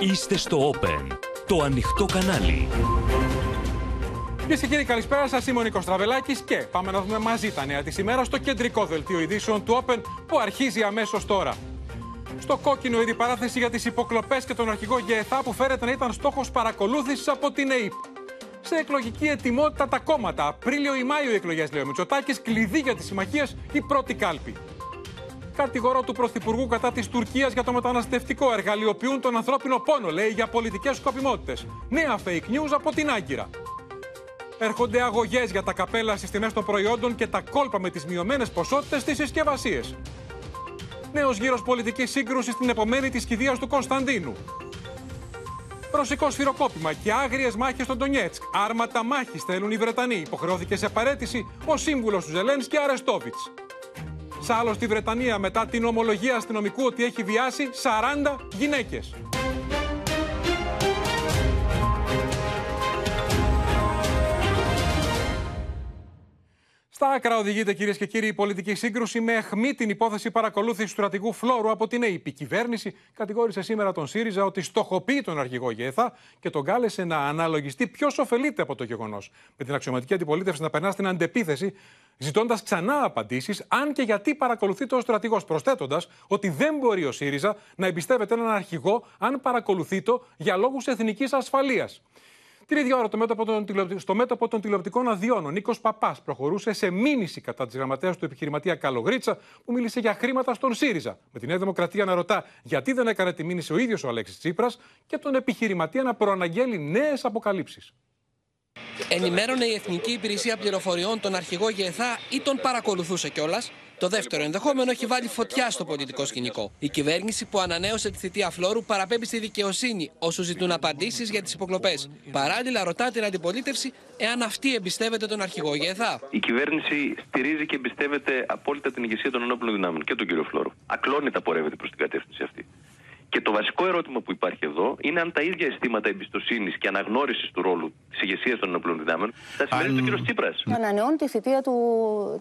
Είστε στο Open, το ανοιχτό κανάλι. Κυρίες και κύριοι, καλησπέρα σας. Είμαι ο Νίκος Τραβελάκης και πάμε να δούμε μαζί τα νέα της ημέρας στο κεντρικό δελτίο ειδήσεων του Open που αρχίζει αμέσως τώρα. Στο κόκκινο η παράθεση για τις υποκλοπές και τον αρχηγό ΓΕΘΑ που φέρεται να ήταν στόχος παρακολούθησης από την ΕΕΠ. Σε εκλογική ετοιμότητα τα κόμματα. Απρίλιο ή Μάιο οι εκλογές, λέει ο Μητσοτάκης. Κλειδί για τις συμμαχίες η πρώτη κάλπη. Κατηγορό του Πρωθυπουργού κατά της Τουρκίας για το μεταναστευτικό εργαλειοποιούν τον ανθρώπινο πόνο, λέει, για πολιτικές σκοπιμότητες. Νέα fake news από την Άγκυρα. Έρχονται αγωγές για τα καπέλα στις τιμές των προϊόντων και τα κόλπα με τις μειωμένες ποσότητες στις συσκευασίες. Νέος γύρος πολιτικής σύγκρουσης στην επομένη της κηδείας του Κωνσταντίνου. Ρωσικό σφυροκόπημα και άγριες μάχες στον Ντονιέτσκ. Άρματα μάχης θέλουν οι Βρετανοί. Υποχρεώθηκε σε παρέτηση ο σύμβουλος του Ζελένσκι Αρεστόβιτς. Σ' στη Βρετανία μετά την ομολογία αστυνομικού ότι έχει βιάσει 40 γυναίκες. Στα άκρα οδηγείται κυρίες και κύριοι η πολιτική σύγκρουση με αιχμή την υπόθεση παρακολούθησης του στρατηγού Φλόρου από την ΑΕΠ. Η κυβέρνηση κατηγόρησε σήμερα τον ΣΥΡΙΖΑ ότι στοχοποιεί τον αρχηγό ΓΕΘΑ και τον κάλεσε να αναλογιστεί ποιος ωφελείται από το γεγονός. Με την αξιωματική αντιπολίτευση να περνά στην αντεπίθεση, ζητώντας ξανά απαντήσεις αν και γιατί παρακολουθεί το στρατηγός. Προσθέτοντας ότι δεν μπορεί ο ΣΥΡΙΖΑ να εμπιστεύεται έναν αρχηγό αν παρακολουθεί το για λόγους εθνικής ασφαλείας. Την ίδια ώρα, το μέτωπο των, στο μέτωπο των τηλεοπτικών αδειών, ο Νίκος Παπάς προχωρούσε σε μήνυση κατά της γραμματέας του επιχειρηματία Καλογρίτσα, που μίλησε για χρήματα στον ΣΥΡΙΖΑ. Με τη Νέα Δημοκρατία να ρωτά γιατί δεν έκανε τη μήνυση ο ίδιος ο Αλέξης Τσίπρας και τον επιχειρηματία να προαναγγέλει νέες αποκαλύψεις. Ενημέρωνε η Εθνική Υπηρεσία Πληροφοριών τον αρχηγό ΓΕΘΑ ή τον παρακολουθούσε κιόλας το δεύτερο ενδεχόμενο έχει βάλει φωτιά στο πολιτικό σκηνικό. Η κυβέρνηση που ανανέωσε τη θητεία Φλόρου παραπέμπει στη δικαιοσύνη όσους ζητούν απαντήσεις για τις υποκλοπές. Παράλληλα, ρωτά την αντιπολίτευση εάν αυτή εμπιστεύεται τον αρχηγό ΓΕΘΑ. Η κυβέρνηση στηρίζει και εμπιστεύεται απόλυτα την ηγεσία των ενόπλων δυνάμεων και τον κύριο Φλόρου. Ακλόνητα πορεύεται προς την κατεύθυνση αυτή. Και το βασικό ερώτημα που υπάρχει εδώ είναι αν τα ίδια αισθήματα εμπιστοσύνης και αναγνώρισης του ρόλου της ηγεσίας των ενόπλων δυνάμεων θα σημαίνει αν... ο κ. Τσίπρα. Ανανεώνει τη θητεία του,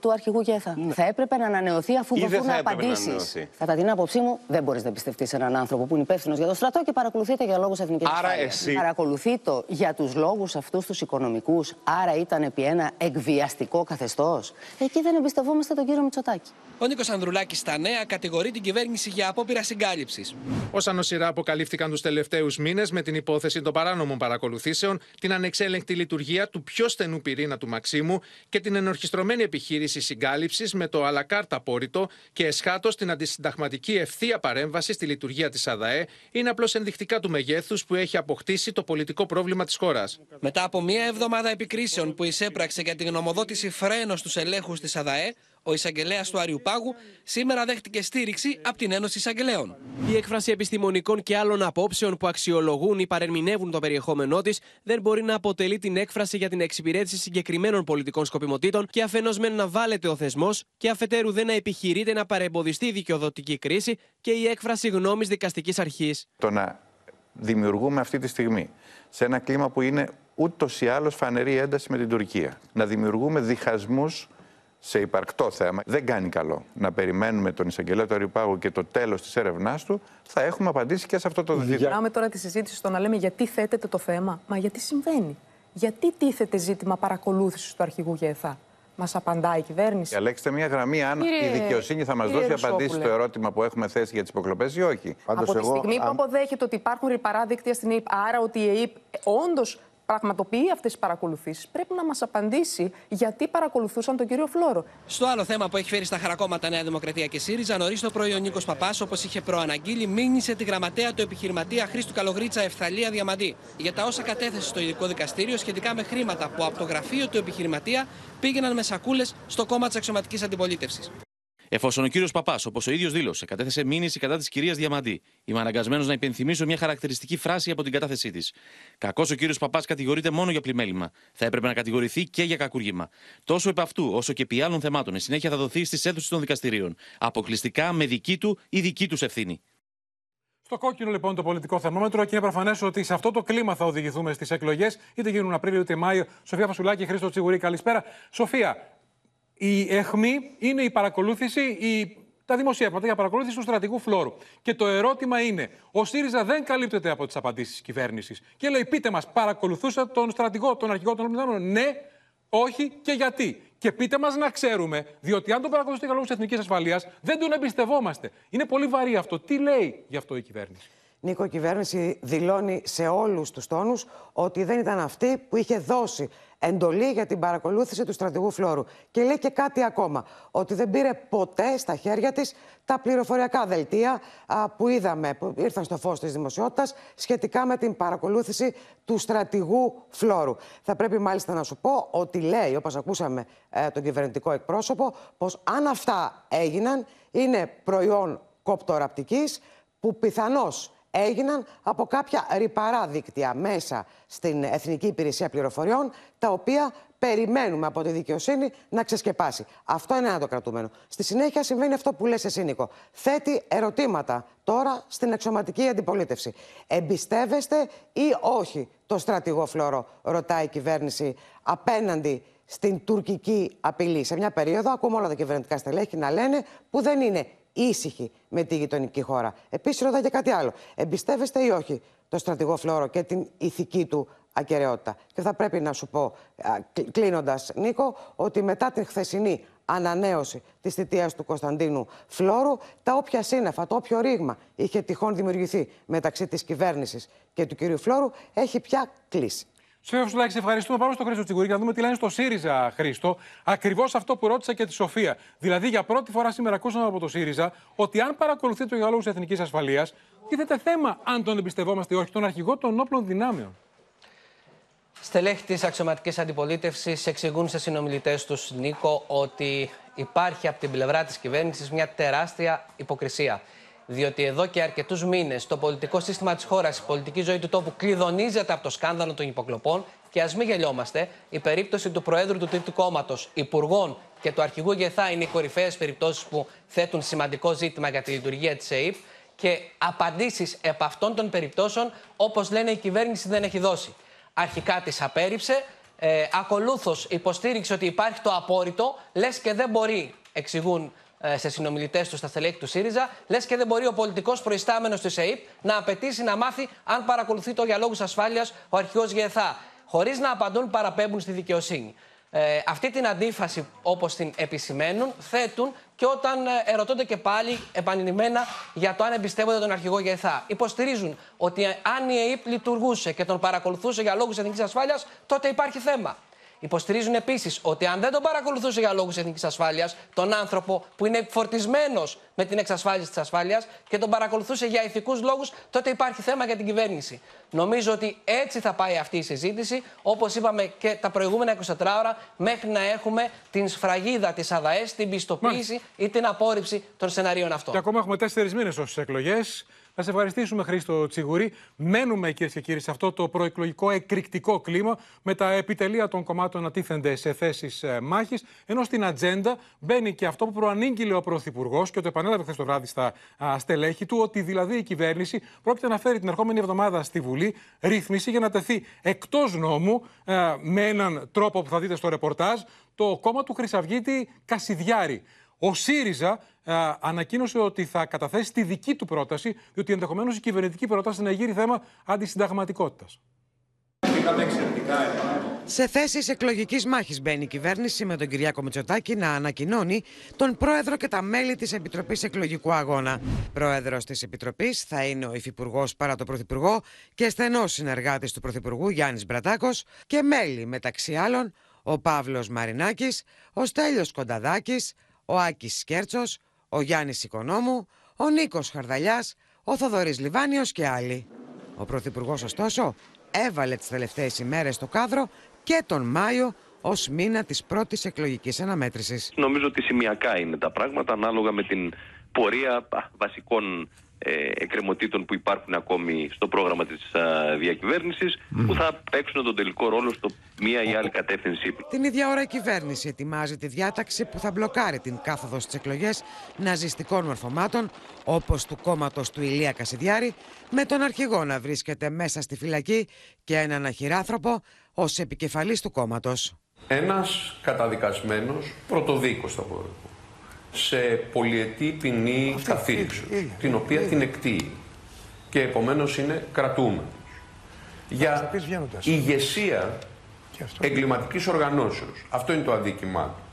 του αρχηγού Γέθα. Ναι. Θα έπρεπε να ανανεωθεί αφού δοθούν απαντήσεις. Κατά την άποψή μου, δεν μπορείς να εμπιστευτείς έναν άνθρωπο που είναι υπεύθυνος για το στρατό και παρακολουθείται για λόγους εθνικής ασφάλειας. Εσύ... Παρακολουθεί το για τους λόγους αυτούς τους οικονομικούς. Άρα ήταν επί ένα εκβιαστικό καθεστώς. Εκεί δεν εμπιστευόμαστε τον κύριο Μητσοτάκη. Ο Νίκος Ανδρουλάκης στα νέα κατηγορεί την κυβέρνηση για απόπειρα συγκάλυψης. Όσα νοσηρά αποκαλύφθηκαν τους τελευταίους μήνες με την υπόθεση των παράνομων παρακολουθήσεων, την ανεξέλεγκτη λειτουργία του πιο στενού πυρήνα του Μαξίμου και την ενορχιστρωμένη επιχείρηση συγκάλυψης με το αλακάρτα απόρριτο και εσχάτως την αντισυνταγματική ευθεία παρέμβαση στη λειτουργία της ΑΔΑΕ, είναι απλώς ενδεικτικά του μεγέθους που έχει αποκτήσει το πολιτικό πρόβλημα της χώρας. Μετά από μία εβδομάδα επικρίσεων που εισέπραξε για την γνωμοδότηση φρένος στους ελέγχους της ΑΔΑΕ, ο εισαγγελέας του Αριουπάγου σήμερα δέχτηκε στήριξη από την Ένωση Εισαγγελέων. Η έκφραση επιστημονικών και άλλων απόψεων που αξιολογούν ή παρερμηνεύουν το περιεχόμενό της δεν μπορεί να αποτελεί την έκφραση για την εξυπηρέτηση συγκεκριμένων πολιτικών σκοπιμοτήτων και αφενός μεν να βάλετε ο θεσμός και αφετέρου δεν να επιχειρείται να παρεμποδιστεί η δικαιοδοτική κρίση και η έκφραση γνώμης δικαστικής αρχής. Το να δημιουργούμε αυτή τη στιγμή σε ένα κλίμα που είναι ούτως ή άλλως φανερή ένταση με την Τουρκία. Να δημιουργούμε διχασμούς σε υπαρκτό θέμα. Δεν κάνει καλό να περιμένουμε τον εισαγγελέα του Αριουπάγου και το τέλος της έρευνάς του. Θα έχουμε απαντήσει και σε αυτό το ζήτημα. Γυρνάμε τώρα τη συζήτηση στο να λέμε γιατί θέτεται το θέμα. Μα γιατί συμβαίνει; Γιατί τίθεται ζήτημα παρακολούθησης του αρχηγού ΓΕΘΑ; Μας απαντάει η κυβέρνηση. Αλέξτε μια γραμμή αν Κύριε... η δικαιοσύνη θα μας δώσει απαντήσει στο ερώτημα που έχουμε θέσει για τις υποκλοπές ή όχι. Πάντως Από τη στιγμή που αποδέχεται ότι υπάρχουν ρηπαρά δίκτυα στην ΕΕΠ, άρα ότι η ΕΕΠ όντως πραγματοποιεί αυτές τις παρακολουθήσεις, πρέπει να μας απαντήσει γιατί παρακολουθούσαν τον κύριο Φλόρο. Στο άλλο θέμα που έχει φέρει στα χαρακόμματα Νέα Δημοκρατία και ΣΥΡΙΖΑ, νωρίς το πρωί ο Νίκος Παπάς, όπως είχε προαναγγείλει, μήνυσε τη γραμματέα του επιχειρηματία Χρήστου Καλογρίτσα Ευθαλία Διαμαντή για τα όσα κατέθεσε στο ειδικό δικαστήριο σχετικά με χρήματα που από το γραφείο του επιχειρηματία πήγαιναν με σακούλες στο κόμμα της αξιωματικής αντιπολίτευσης. Εφόσον ο κύριος Παπάς, όπως ο ίδιος δήλωσε, κατέθεσε μήνυση κατά της κυρίας Διαμαντή, είμαι αναγκασμένος να υπενθυμίσω μια χαρακτηριστική φράση από την κατάθεσή της. Κακός ο κύριος Παπάς κατηγορείται μόνο για πλημέλημα. Θα έπρεπε να κατηγορηθεί και για κακούργημα. Τόσο επ' αυτού, όσο και επί άλλων θεμάτων, η συνέχεια θα δοθεί στις αίθουσες των δικαστηρίων. Αποκλειστικά με δική του ή δική τους ευθύνη. Στο κόκκινο λοιπόν το πολιτικό θερμόμετρο και είναι προφανές ότι σε αυτό το κλίμα θα οδηγηθούμε στις εκλογές, είτε γίνουν Απρίλιο είτε Μάιο. Σοφία Φασουλάκη, Χρήστο Τσιγουρή, καλησπέρα. Σοφία, η αιχμή είναι η παρακολούθηση, η τα δημοσιεύματα για παρακολούθηση του στρατηγού Φλόρου. Και το ερώτημα είναι, ο ΣΥΡΙΖΑ δεν καλύπτεται από τις απαντήσεις της κυβέρνησης. Και λέει, πείτε μας, παρακολουθούσε τον στρατηγό, τον αρχηγό των Εθνικών. Ναι, όχι και γιατί. Και πείτε μας να ξέρουμε, διότι αν τον παρακολουθήσετε για λόγους εθνικής ασφαλείας, δεν τον εμπιστευόμαστε. Είναι πολύ βαρύ αυτό. Τι λέει γι' αυτό η κυβέρνηση; Νίκο, η κυβέρνηση δηλώνει σε όλους τους τόνους ότι δεν ήταν αυτή που είχε δώσει εντολή για την παρακολούθηση του στρατηγού Φλόρου. Και λέει και κάτι ακόμα, ότι δεν πήρε ποτέ στα χέρια της τα πληροφοριακά δελτία που είδαμε, που ήρθαν στο φως της δημοσιότητας, σχετικά με την παρακολούθηση του στρατηγού Φλόρου. Θα πρέπει μάλιστα να σου πω ότι λέει, όπως ακούσαμε ε, τον κυβερνητικό εκπρόσωπο, πως αν αυτά έγιναν, είναι προϊόν κοπτοραπτικής, που πιθανώς έγιναν από κάποια ρηπαρά δίκτυα μέσα στην Εθνική Υπηρεσία Πληροφοριών, τα οποία περιμένουμε από τη δικαιοσύνη να ξεσκεπάσει. Αυτό είναι ένα το κρατούμενο. Στη συνέχεια συμβαίνει αυτό που λες εσύ, Νίκο. Θέτει ερωτήματα τώρα στην εξωματική αντιπολίτευση. Εμπιστεύεστε ή όχι το στρατηγό Φλόρο, ρωτάει η κυβέρνηση, απέναντι στην τουρκική απειλή. Σε μια περίοδο ακούμε όλα τα κυβερνητικά στελέχη να λένε που δεν είναι ήσυχη με τη γειτονική χώρα. Επίσης, ρωτάει και κάτι άλλο. Εμπιστεύεστε ή όχι το στρατηγό Φλόρο και την ηθική του ακαιρεότητα; Και θα πρέπει να σου πω, κλείνοντας, Νίκο, ότι μετά την χθεσινή ανανέωση της θητείας του Κωνσταντίνου Φλόρου, τα όποια σύννεφα, το όποιο ρήγμα είχε τυχόν δημιουργηθεί μεταξύ της κυβέρνησης και του κυρίου Φλόρου, έχει πια κλείσει. Σφαίρο Σουλάκη, ευχαριστούμε. Πάμε στο Χρήστο Τσιγουρή για να δούμε τι λένε στο ΣΥΡΙΖΑ, Χρήστο. Ακριβώς αυτό που ρώτησα και τη Σοφία. Δηλαδή, για πρώτη φορά σήμερα ακούσαμε από το ΣΥΡΙΖΑ ότι αν παρακολουθείτε για λόγου εθνικής ασφαλείας, τίθεται θέμα αν τον εμπιστευόμαστε ή όχι, τον αρχηγό των όπλων δυνάμεων. Στελέχη της αξιωματικής αντιπολίτευσης εξηγούν σε συνομιλητές τους, Νίκο, ότι υπάρχει από την πλευρά της κυβέρνησης μια τεράστια υποκρισία. Διότι εδώ και αρκετούς μήνες το πολιτικό σύστημα της χώρας, η πολιτική ζωή του τόπου κλειδονίζεται από το σκάνδαλο των υποκλοπών. Και ας μην γελιόμαστε, η περίπτωση του Προέδρου του Τρίτου Κόμματος, Υπουργών και του Αρχηγού Γεθά είναι οι κορυφαίες περιπτώσεις που θέτουν σημαντικό ζήτημα για τη λειτουργία της ΕΕΠ. Και απαντήσεις επ' αυτών των περιπτώσεων, όπως λένε, η κυβέρνηση δεν έχει δώσει. Αρχικά τις απέρριψε, ε, ακολούθως υποστήριξε ότι υπάρχει το απόρριτο, λες και δεν μπορεί, εξηγούν ε, σε συνομιλητές του στα στελέχη του ΣΥΡΙΖΑ, λες και δεν μπορεί ο πολιτικός προϊστάμενος της ΕΕΠ να απαιτήσει να μάθει αν παρακολουθεί το για λόγους ασφάλειας ο αρχηγός ΓΕΘΑ. Χωρίς να απαντούν, παραπέμπουν στη δικαιοσύνη. Ε, αυτή την αντίφαση, όπως την επισημαίνουν, θέτουν και όταν ε, ερωτώνται και πάλι επανειλημμένα για το αν εμπιστεύονται τον αρχηγό ΓΕΘΑ. Υποστηρίζουν ότι αν η ΕΕΠ λειτουργούσε και τον παρακολουθούσε για λόγους εθνικής ασφάλειας, τότε υπάρχει θέμα. Υποστηρίζουν επίσης ότι αν δεν τον παρακολουθούσε για λόγους εθνικής ασφάλειας, τον άνθρωπο που είναι φορτισμένος με την εξασφάλιση της ασφάλειας και τον παρακολουθούσε για ηθικούς λόγους, τότε υπάρχει θέμα για την κυβέρνηση. Νομίζω ότι έτσι θα πάει αυτή η συζήτηση, όπως είπαμε και τα προηγούμενα 24 ώρα, μέχρι να έχουμε την σφραγίδα της ΑΔΑΕΣ, την πιστοποίηση ή την απόρριψη των σενάριων αυτών. Και ακόμα έχουμε τέσσερις μήνες ω εκλογές. Να σε ευχαριστήσουμε, Χρήστο Τσιγουρή. Μένουμε, κυρίες και κύριοι, σε αυτό το προεκλογικό εκρηκτικό κλίμα, με τα επιτελεία των κομμάτων να τίθενται σε θέσεις ε, μάχης. Ενώ στην ατζέντα μπαίνει και αυτό που προανήγγειλε ο Πρωθυπουργός και το επανέλαβε χθες το βράδυ στα στελέχη του, ότι δηλαδή η κυβέρνηση πρόκειται να φέρει την ερχόμενη εβδομάδα στη Βουλή ρύθμιση για να τεθεί εκτός νόμου ε, με έναν τρόπο που θα δείτε στο ρεπορτάζ το κόμμα του Χρυσαυγίτη Κασιδιάρη. Ο ΣΥΡΙΖΑ ε, ανακοίνωσε ότι θα καταθέσει τη δική του πρόταση, διότι ενδεχομένως η κυβερνητική πρόταση να γύρει θέμα αντισυνταγματικότητας. Σε θέσεις εκλογικής μάχης μπαίνει η κυβέρνηση με τον Κυριάκο Μητσοτάκη να ανακοινώνει τον πρόεδρο και τα μέλη της Επιτροπής Εκλογικού Αγώνα. Πρόεδρος της Επιτροπής θα είναι ο Υφυπουργός παρά το Πρωθυπουργό και στενός συνεργάτης του Πρωθυπουργού Γιάννης Μπρατάκος και μέλη μεταξύ άλλων ο Παύλος Μαρινάκης, ο Στέλιος Κονταδάκης, ο Άκης Σκέρτσος, ο Γιάννης Οικονόμου, ο Νίκος Χαρδαλιάς, ο Θοδωρής Λιβάνιος και άλλοι. Ο Πρωθυπουργός ωστόσο έβαλε τις τελευταίες ημέρες στο κάδρο και τον Μάιο ως μήνα της πρώτης εκλογικής αναμέτρησης. Νομίζω ότι σημειακά είναι τα πράγματα ανάλογα με την πορεία βασικών ε, εκκρεμωτήτων που υπάρχουν ακόμη στο πρόγραμμα της α, διακυβέρνησης που θα παίξουν τον τελικό ρόλο στο μία ή άλλη κατεύθυνση. Την ίδια ώρα η κυβέρνηση ετοιμάζει τη διάταξη που θα μπλοκάρει την κάθοδος στις εκλογές ναζιστικών μορφωμάτων όπως του κόμματος του Ηλία Κασιδιάρη με τον αρχηγό να βρίσκεται μέσα στη φυλακή και έναν αχυράνθρωπο ως επικεφαλής του κόμματος. Ένας καταδικασμένος πρωτοδίκος θα πω σε πολυετή ποινή καθήλυση, την οποία την εκτείει και επομένως είναι κρατούμενος. Για ηγεσία εγκληματικής οργανώσεως, αυτό είναι το αδίκημά του,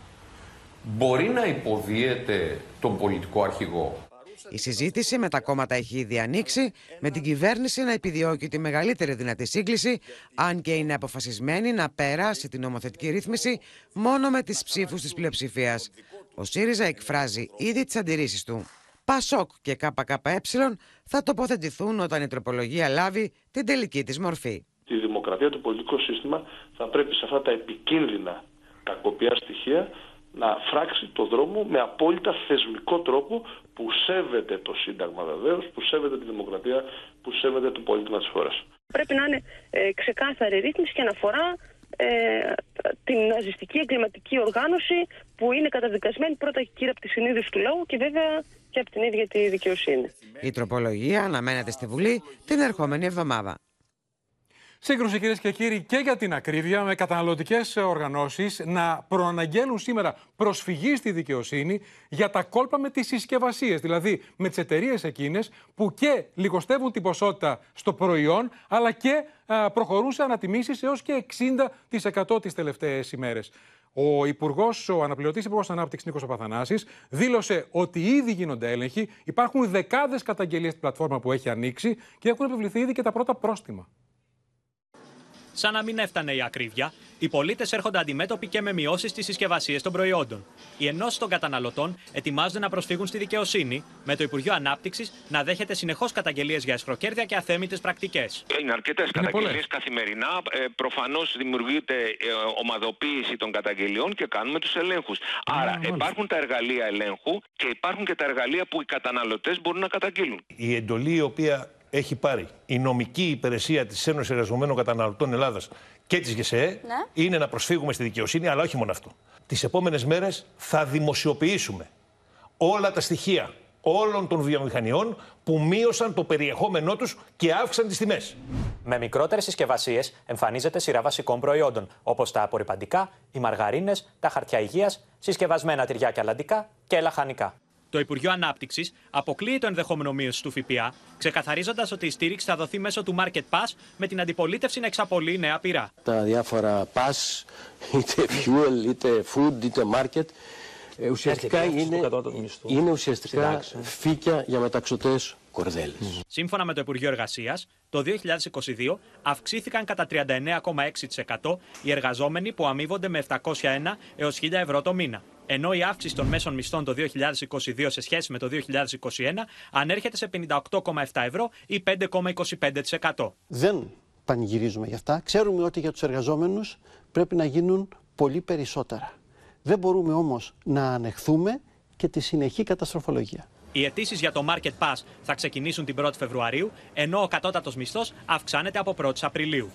μπορεί να υποδίεται τον πολιτικό αρχηγό; Η συζήτηση με τα κόμματα έχει ήδη ανοίξει, με την κυβέρνηση να επιδιώκει τη μεγαλύτερη δυνατή σύγκληση, αν και είναι αποφασισμένη να περάσει την νομοθετική ρύθμιση μόνο με τις ψήφους της πλειοψηφίας. Ο ΣΥΡΙΖΑ εκφράζει ήδη τις αντιρρήσεις του. ΠΑΣΟΚ και ΚΚΕ θα τοποθετηθούν όταν η τροπολογία λάβει την τελική της μορφή. Τη δημοκρατία του πολιτικού σύστημα θα πρέπει σε αυτά τα επικίνδυνα κακοπιά στοιχεία να φράξει το δρόμο με απόλυτα θεσμικό τρόπο που σέβεται το Σύνταγμα βεβαίως, που σέβεται τη δημοκρατία, που σέβεται το πολίτημα της χώρας. Πρέπει να είναι ε, ξεκάθαρη ρύθμιση και αναφορά ε, την ναζιστική εγκληματική οργάνωση που είναι καταδικασμένη πρώτα κύριε από τη συνείδηση του λόγου και βέβαια και από την ίδια τη δικαιοσύνη. Η τροπολογία αναμένεται στη Βουλή την ερχόμενη εβδομάδα. Σύγκρουση κυρίες και κύριοι και για την ακρίβεια με καταναλωτικές οργανώσεις να προαναγγέλουν σήμερα προσφυγή στη δικαιοσύνη για τα κόλπα με τις συσκευασίες. Δηλαδή με τις εταιρείες εκείνες που και λιγοστεύουν την ποσότητα στο προϊόν αλλά και προχωρούν σε ανατιμήσεις έως και 60% τις τελευταίες ημέρες. Ο Υπουργός, ο αναπληρωτής Υπουργός Ανάπτυξης Νίκος Παθανάση, δήλωσε ότι ήδη γίνονται έλεγχοι. Υπάρχουν δεκάδες καταγγελίες στην πλατφόρμα που έχει ανοίξει και έχουν επιβληθεί ήδη και τα πρώτα πρόστιμα. Σαν να μην έφτανε η ακρίβεια, οι πολίτες έρχονται αντιμέτωποι και με μειώσεις στις συσκευασίες των προϊόντων. Οι ενώσεις των καταναλωτών ετοιμάζονται να προσφύγουν στη δικαιοσύνη, με το Υπουργείο Ανάπτυξης να δέχεται συνεχώς καταγγελίες για εσχροκέρδια και αθέμητες πρακτικές. Είναι αρκετές καταγγελίες καθημερινά. Ε, Προφανώς δημιουργείται ε, ομαδοποίηση των καταγγελιών και κάνουμε τους ελέγχους. Άρα υπάρχουν τα εργαλεία ελέγχου και υπάρχουν και τα εργαλεία που οι καταναλωτές μπορούν να καταγγείλουν. Η εντολή η οποία έχει πάρει η νομική υπηρεσία της Ένωσης Εργαζομένων Καταναλωτών Ελλάδας και της ΓΕΣΕΕ ναι. είναι να προσφύγουμε στη δικαιοσύνη, αλλά όχι μόνο αυτό. Τις επόμενες μέρες θα δημοσιοποιήσουμε όλα τα στοιχεία όλων των βιομηχανιών που μείωσαν το περιεχόμενό τους και αύξησαν τις τιμές. Με μικρότερες συσκευασίες εμφανίζεται σειρά βασικών προϊόντων, όπως τα απορριπαντικά, οι μαργαρίνες, τα χαρτιά υγείας, συσκευασμένα τυριά και αλαντικά και λαχανικά. Το Υπουργείο Ανάπτυξης αποκλείει το ενδεχόμενο μείωση του ΦΠΑ, ξεκαθαρίζοντας ότι η στήριξη θα δοθεί μέσω του Market Pass με την αντιπολίτευση να εξαπολύει νέα πειρά. Τα διάφορα pass, είτε fuel, είτε food, είτε market, ε, ουσιαστικά είναι, είναι ουσιαστικά φύκια για μεταξωτές κορδέλες. Σύμφωνα με το Υπουργείο Εργασίας, το 2022 αυξήθηκαν κατά 39,6% οι εργαζόμενοι που αμείβονται με 701 έως 1000 ευρώ το μήνα ενώ η αύξηση των μέσων μισθών το 2022 σε σχέση με το 2021 ανέρχεται σε 58,7 ευρώ ή 5,25%. Δεν πανηγυρίζουμε γι' αυτά. Ξέρουμε ότι για τους εργαζόμενους πρέπει να γίνουν πολύ περισσότερα. Δεν μπορούμε όμως να ανεχθούμε και τη συνεχή καταστροφολογία. Οι αιτήσεις για το Market Pass θα ξεκινήσουν την 1η Φεβρουαρίου, ενώ ο κατώτατος μισθός αυξάνεται από 1η Απριλίου.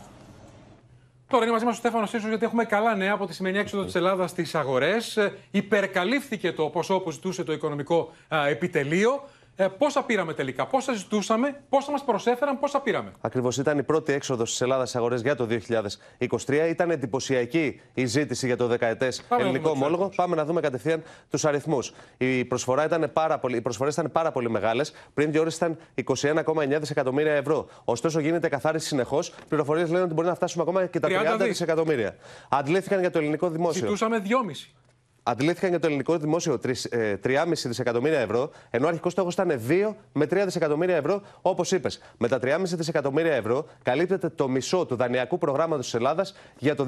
Τώρα είναι μαζί μας ο Στέφανος Σίσος, γιατί έχουμε καλά νέα από τη σημερινή έξοδο της Ελλάδας στις αγορές. Ε, υπερκαλύφθηκε το ποσό που ζητούσε το οικονομικό επιτελείο. Ε, πόσα πήραμε τελικά, πόσα ζητούσαμε, πόσα μας προσέφεραν, πόσα πήραμε; Ακριβώς ήταν η πρώτη έξοδος της Ελλάδας στις αγορές για το 2023. Ήταν εντυπωσιακή η ζήτηση για το δεκαετές ελληνικό ομόλογο. Πάμε να δούμε κατευθείαν τους αριθμούς. Οι, προσφορά ήταν πάρα πολύ, οι προσφορές ήταν πάρα πολύ μεγάλες. Πριν δύο ώρες ήταν 21,9 δισεκατομμύρια ευρώ. Ωστόσο γίνεται καθάριση συνεχώς. Πληροφορίες λένε ότι μπορεί να φτάσουμε ακόμα και τα 30, 30 δισεκατομμύρια. Αντλήθηκαν για το ελληνικό δημόσιο. Ζητούσαμε 2,5 αντιλήθηκαν για το ελληνικό δημόσιο 3,5 ε, δισεκατομμύρια ευρώ, ενώ ο αρχικός στόχος ήταν 2 με 3 δισεκατομμύρια ευρώ, όπως είπες. Με τα 3,5 δισεκατομμύρια ευρώ καλύπτεται το μισό του δανειακού προγράμματος της Ελλάδας για το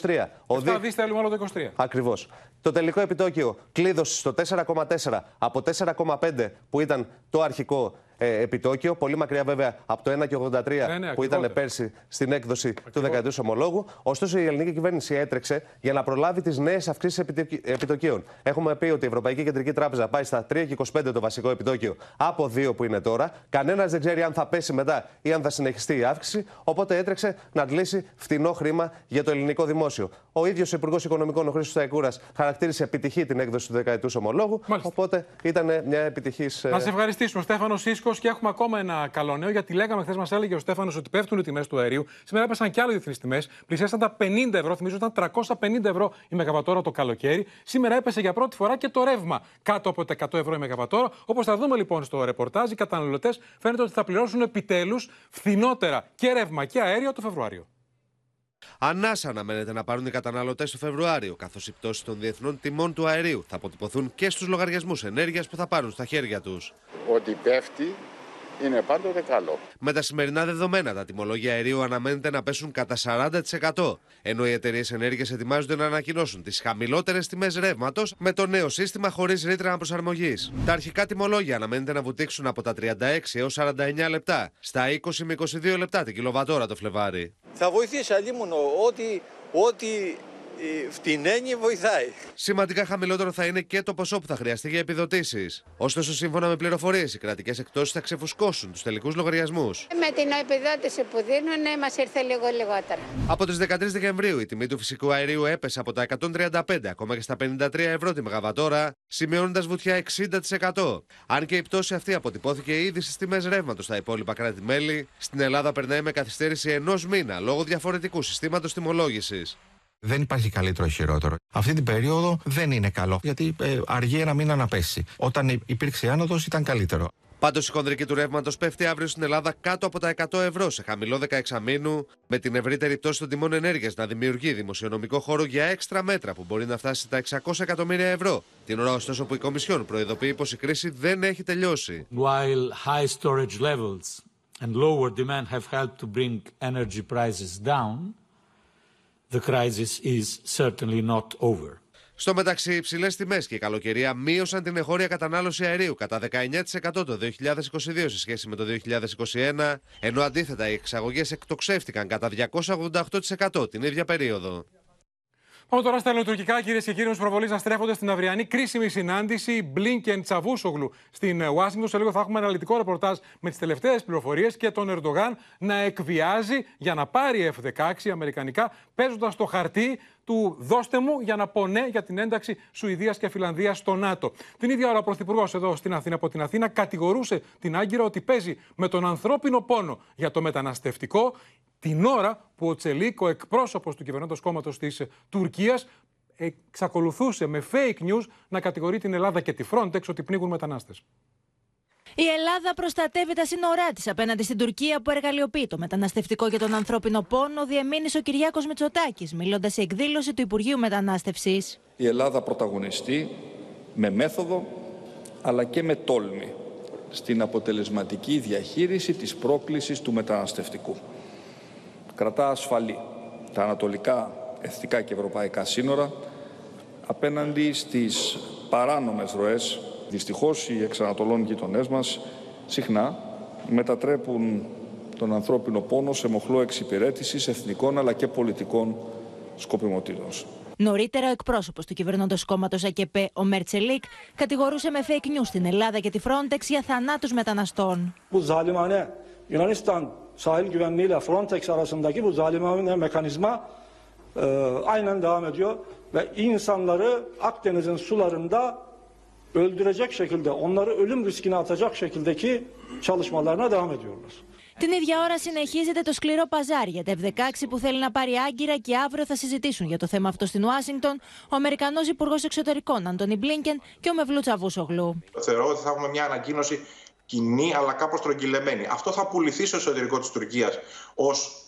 2023. Ο δι... δις θέλουμε όλο το 23. Ακριβώς. Το τελικό επιτόκιο κλείδωσε στο 4,4 από 4,5 που ήταν το αρχικό ε, επιτόκιο. Πολύ μακριά βέβαια από το 1,83 ναι, ναι, που ήταν πέρσι στην έκδοση του δεκαετούς ομολόγου. Ωστόσο η ελληνική κυβέρνηση έτρεξε για να προλάβει τις νέες αυξήσεις επιτοκίων. Έχουμε πει ότι η Ευρωπαϊκή Κεντρική Τράπεζα πάει στα 3,25 το βασικό επιτόκιο από 2 που είναι τώρα. Κανένας δεν ξέρει αν θα πέσει μετά ή αν θα συνεχιστεί η αύξηση. Οπότε έτρεξε να αντλήσει φτηνό χρήμα για το ελληνικό δημόσιο. Ο ίδιος Υπουργός Οικονομικών, ο Χρήστος Ταϊκούρας, χαρακτήρισε επιτυχή την έκδοση του δεκαετούς ομολόγου. Μάλιστα. Οπότε ήταν μια επιτυχής. Να σε ευχαριστήσουμε, Στέφανος Σίσκος και έχουμε ακόμα ένα καλό νέο, γιατί λέγαμε χθες, μας έλεγε ο Στέφανος ότι πέφτουν οι τιμές του αερίου. Σήμερα έπεσαν και άλλε διεθνείς τιμές. Πλησιάσαν τα 50 ευρώ. Θυμίζω ήταν 350 ευρώ η Μεγαβατόρα το καλοκαίρι. Σήμερα έπεσε για πρώτη φορά και το ρεύμα κάτω από τα 100 ευρώ η Μεγαβατόρα. Όπως θα δούμε λοιπόν στο ρεπορτάζ, οι καταναλωτές φαίνεται ότι θα πληρώσουν επιτέλους φθηνότερα και ρεύμα και αέριο το Φεβρουάριο. Ανάσα αναμένεται να πάρουν οι καταναλωτές το Φεβρουάριο, καθώς οι πτώσεις των διεθνών τιμών του αερίου θα αποτυπωθούν και στους λογαριασμούς ενέργειας που θα πάρουν στα χέρια τους. Ότι πέφτει είναι πάντοτε καλό. Με τα σημερινά δεδομένα, τα τιμολόγια αερίου αναμένεται να πέσουν κατά 40%. Ενώ οι εταιρείες ενέργειας ετοιμάζονται να ανακοινώσουν τις χαμηλότερες τιμές ρεύματος με το νέο σύστημα χωρίς ρήτρα αναπροσαρμογής. Τα αρχικά τιμολόγια αναμένεται να βουτήξουν από τα 36 έως 49 λεπτά στα 20 με 22 λεπτά την κιλοβατόρα το Φλεβάρι. Θα βοηθήσει αλλήμον ότι, ότι φτηνένει βοηθάει. Σημαντικά χαμηλότερο θα είναι και το ποσό που θα χρειαστεί για επιδοτήσεις. Ωστόσο, σύμφωνα με πληροφορίες, οι κρατικές εκτόσει θα ξεφουσκώσουν τους τελικούς λογαριασμούς. Με την επιδότηση που δίνουν, μας ήρθε λίγο λιγότερα. Από τις 13 Δεκεμβρίου, η τιμή του φυσικού αερίου έπεσε από τα 135 ακόμα και στα 53 ευρώ τη Μεγαβατόρα, σημειώνοντας βουτιά 60%. Αν και η πτώση αυτή αποτυπώθηκε ήδη στις τιμές ρεύματος στα υπόλοιπα κράτη-μέλη, στην Ελλάδα περνάει με καθυστέρηση ενός μήνα λόγω διαφορετικού συστήματος τιμολόγησης. Δεν υπάρχει καλύτερο ή χειρότερο. Αυτή την περίοδο δεν είναι καλό, γιατί ε, αργεί ένα μήνα να πέσει. Όταν υπήρξε άνοδος, ήταν καλύτερο. Πάντως η χονδρική του ρεύματος πέφτει αύριο στην Ελλάδα κάτω από τα 100 ευρώ σε χαμηλό 16 μήνου, με την ευρύτερη πτώση των τιμών ενέργειας να δημιουργεί δημοσιονομικό χώρο για έξτρα μέτρα που μπορεί να φτάσει στα 600 εκατομμύρια ευρώ. Την ώρα ωστόσο που η Κομισιόν προειδοποιεί πως η κρίση δεν έχει τελειώσει. While high storage levels and lower demand have helped to bring energy prices down, the crisis is certainly not over. Στο μεταξύ, υψηλές τιμές και η καλοκαιρία μείωσαν την εγχώρια κατανάλωση αερίου κατά 19% το 2022 σε σχέση με το 2021, ενώ αντίθετα οι εξαγωγές εκτοξεύτηκαν κατά 288% την ίδια περίοδο. Πάμε τώρα στα ελληνοτουρκικά, κυρίες και κύριοι, μα προβολής να στρέφονται στην αυριανή κρίσιμη συνάντηση Μπλίνκεν Τσαβούσογλου στην Ουάσιγκτον. Σε λίγο θα έχουμε αναλυτικό ρεπορτάζ με τις τελευταίες πληροφορίες και τον Ερντογάν να εκβιάζει για να πάρει F-16 αμερικανικά, παίζοντας το χαρτί του δώστε μου για να πω ναι για την ένταξη Σουηδίας και Φιλανδίας στο ΝΑΤΟ. Την ίδια ώρα ο Πρωθυπουργός εδώ στην Αθήνα από την Αθήνα κατηγορούσε την Άγκυρα ότι παίζει με τον ανθρώπινο πόνο για το μεταναστευτικό την ώρα που ο Τσελίκ, ο εκπρόσωπος του κυβερνώντος κόμματος της Τουρκίας, εξακολουθούσε με fake news να κατηγορεί την Ελλάδα και τη Frontex ότι πνίγουν μετανάστες. Η Ελλάδα προστατεύει τα σύνορά της απέναντι στην Τουρκία που εργαλειοποιεί το μεταναστευτικό και τον ανθρώπινο πόνο, διεμήνυσε ο Κυριάκος Μητσοτάκης, μιλώντας σε εκδήλωση του Υπουργείου Μετανάστευσης. Η Ελλάδα πρωταγωνιστεί με μέθοδο αλλά και με τόλμη στην αποτελεσματική διαχείριση της πρόκλησης του μεταναστευτικού κρατά ασφαλή τα ανατολικά εθνικά και ευρωπαϊκά σύνορα απέναντι στις παράνομες ροές. Δυστυχώς οι εξανατολών γειτονές μας συχνά μετατρέπουν τον ανθρώπινο πόνο σε μοχλό εξυπηρέτησης εθνικών αλλά και πολιτικών σκοπιμοτήτων. Νωρίτερα, ο εκπρόσωπος του κυβερνώντος κόμματος ΑΚΕΠΕ, ο Μέρτσελικ, κατηγορούσε με fake news στην Ελλάδα και τη Frontex για θανάτους μεταναστών. Sahil güvenliğiyle Frontex arasındaki bu zalimane mekanizma e, aynen devam ediyor. Ve insanları Akdeniz'in sularında öldürecek şekilde, onları ölüm riskine atacak şekildeki çalışmalarına devam ediyorlar. Την ίδια ώρα συνεχίζεται το σκληρό παζάρι για τα F-16 που θέλει να πάρει άγκυρα και αύριο θα συζητήσουν για το θέμα αυτό στην Ουάσιγκτον ο Αμερικανός Υπουργός Εξωτερικών Αντώνι Μπλίνκεν και ο Μευλού Τσαβούσογλου. Θεωρώ ότι θα έχουμε μια ανακοίνωση κοινή αλλά κάπως τρογγυλεμένη. Αυτό θα πουληθεί στο εσωτερικό της Τουρκίας ως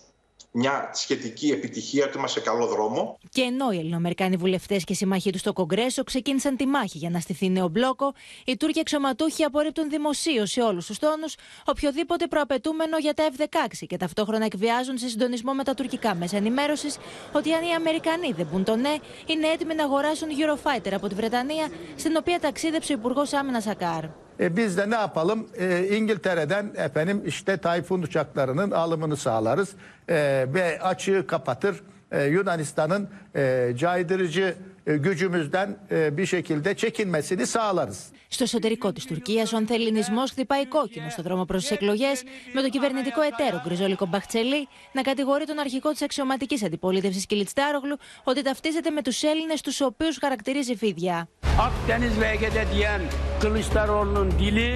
μια σχετική επιτυχία ότι είμαστε σε καλό δρόμο. Και ενώ οι Ελληνοαμερικάνοι βουλευτές και συμμαχοί τους στο Κογκρέσο ξεκίνησαν τη μάχη για να στηθεί νέο μπλόκο, οι Τούρκοι αξιωματούχοι απορρίπτουν δημοσίως σε όλους τους τόνους οποιοδήποτε προαπαιτούμενο για τα F-16 και ταυτόχρονα εκβιάζουν σε συντονισμό με τα τουρκικά μέσα ενημέρωσης ότι αν οι Αμερικανοί δεν πούν το ναι, είναι έτοιμοι να αγοράσουν Eurofighter από τη Βρετανία, στην οποία ταξίδεψε ο Υπουργός Άμυνας Ακάρ. E, biz de ne yapalım? E, İngiltere'den efendim işte Tayfun uçaklarının alımını sağlarız e, ve açığı kapatır. E, Yunanistan'ın e, caydırıcı gücümüzden e, bir şekilde çekinmesini sağlarız. Στο εσωτερικό της Τουρκίας, ο ανθεληνισμό χτυπάει κόκκινο στο δρόμο προς τις εκλογές, με το κυβερνητικό εταίρο Γκριζόλικο Μπαχτσελή να κατηγορεί τον αρχικό της αξιωματικής αντιπολίτευσης Κιλιτστάρογλου ότι ταυτίζεται με τους Έλληνες, τους οποίους χαρακτηρίζει φίδια. Akdeniz ve Ege'de diyen Kılıçdaroğlu'nun dili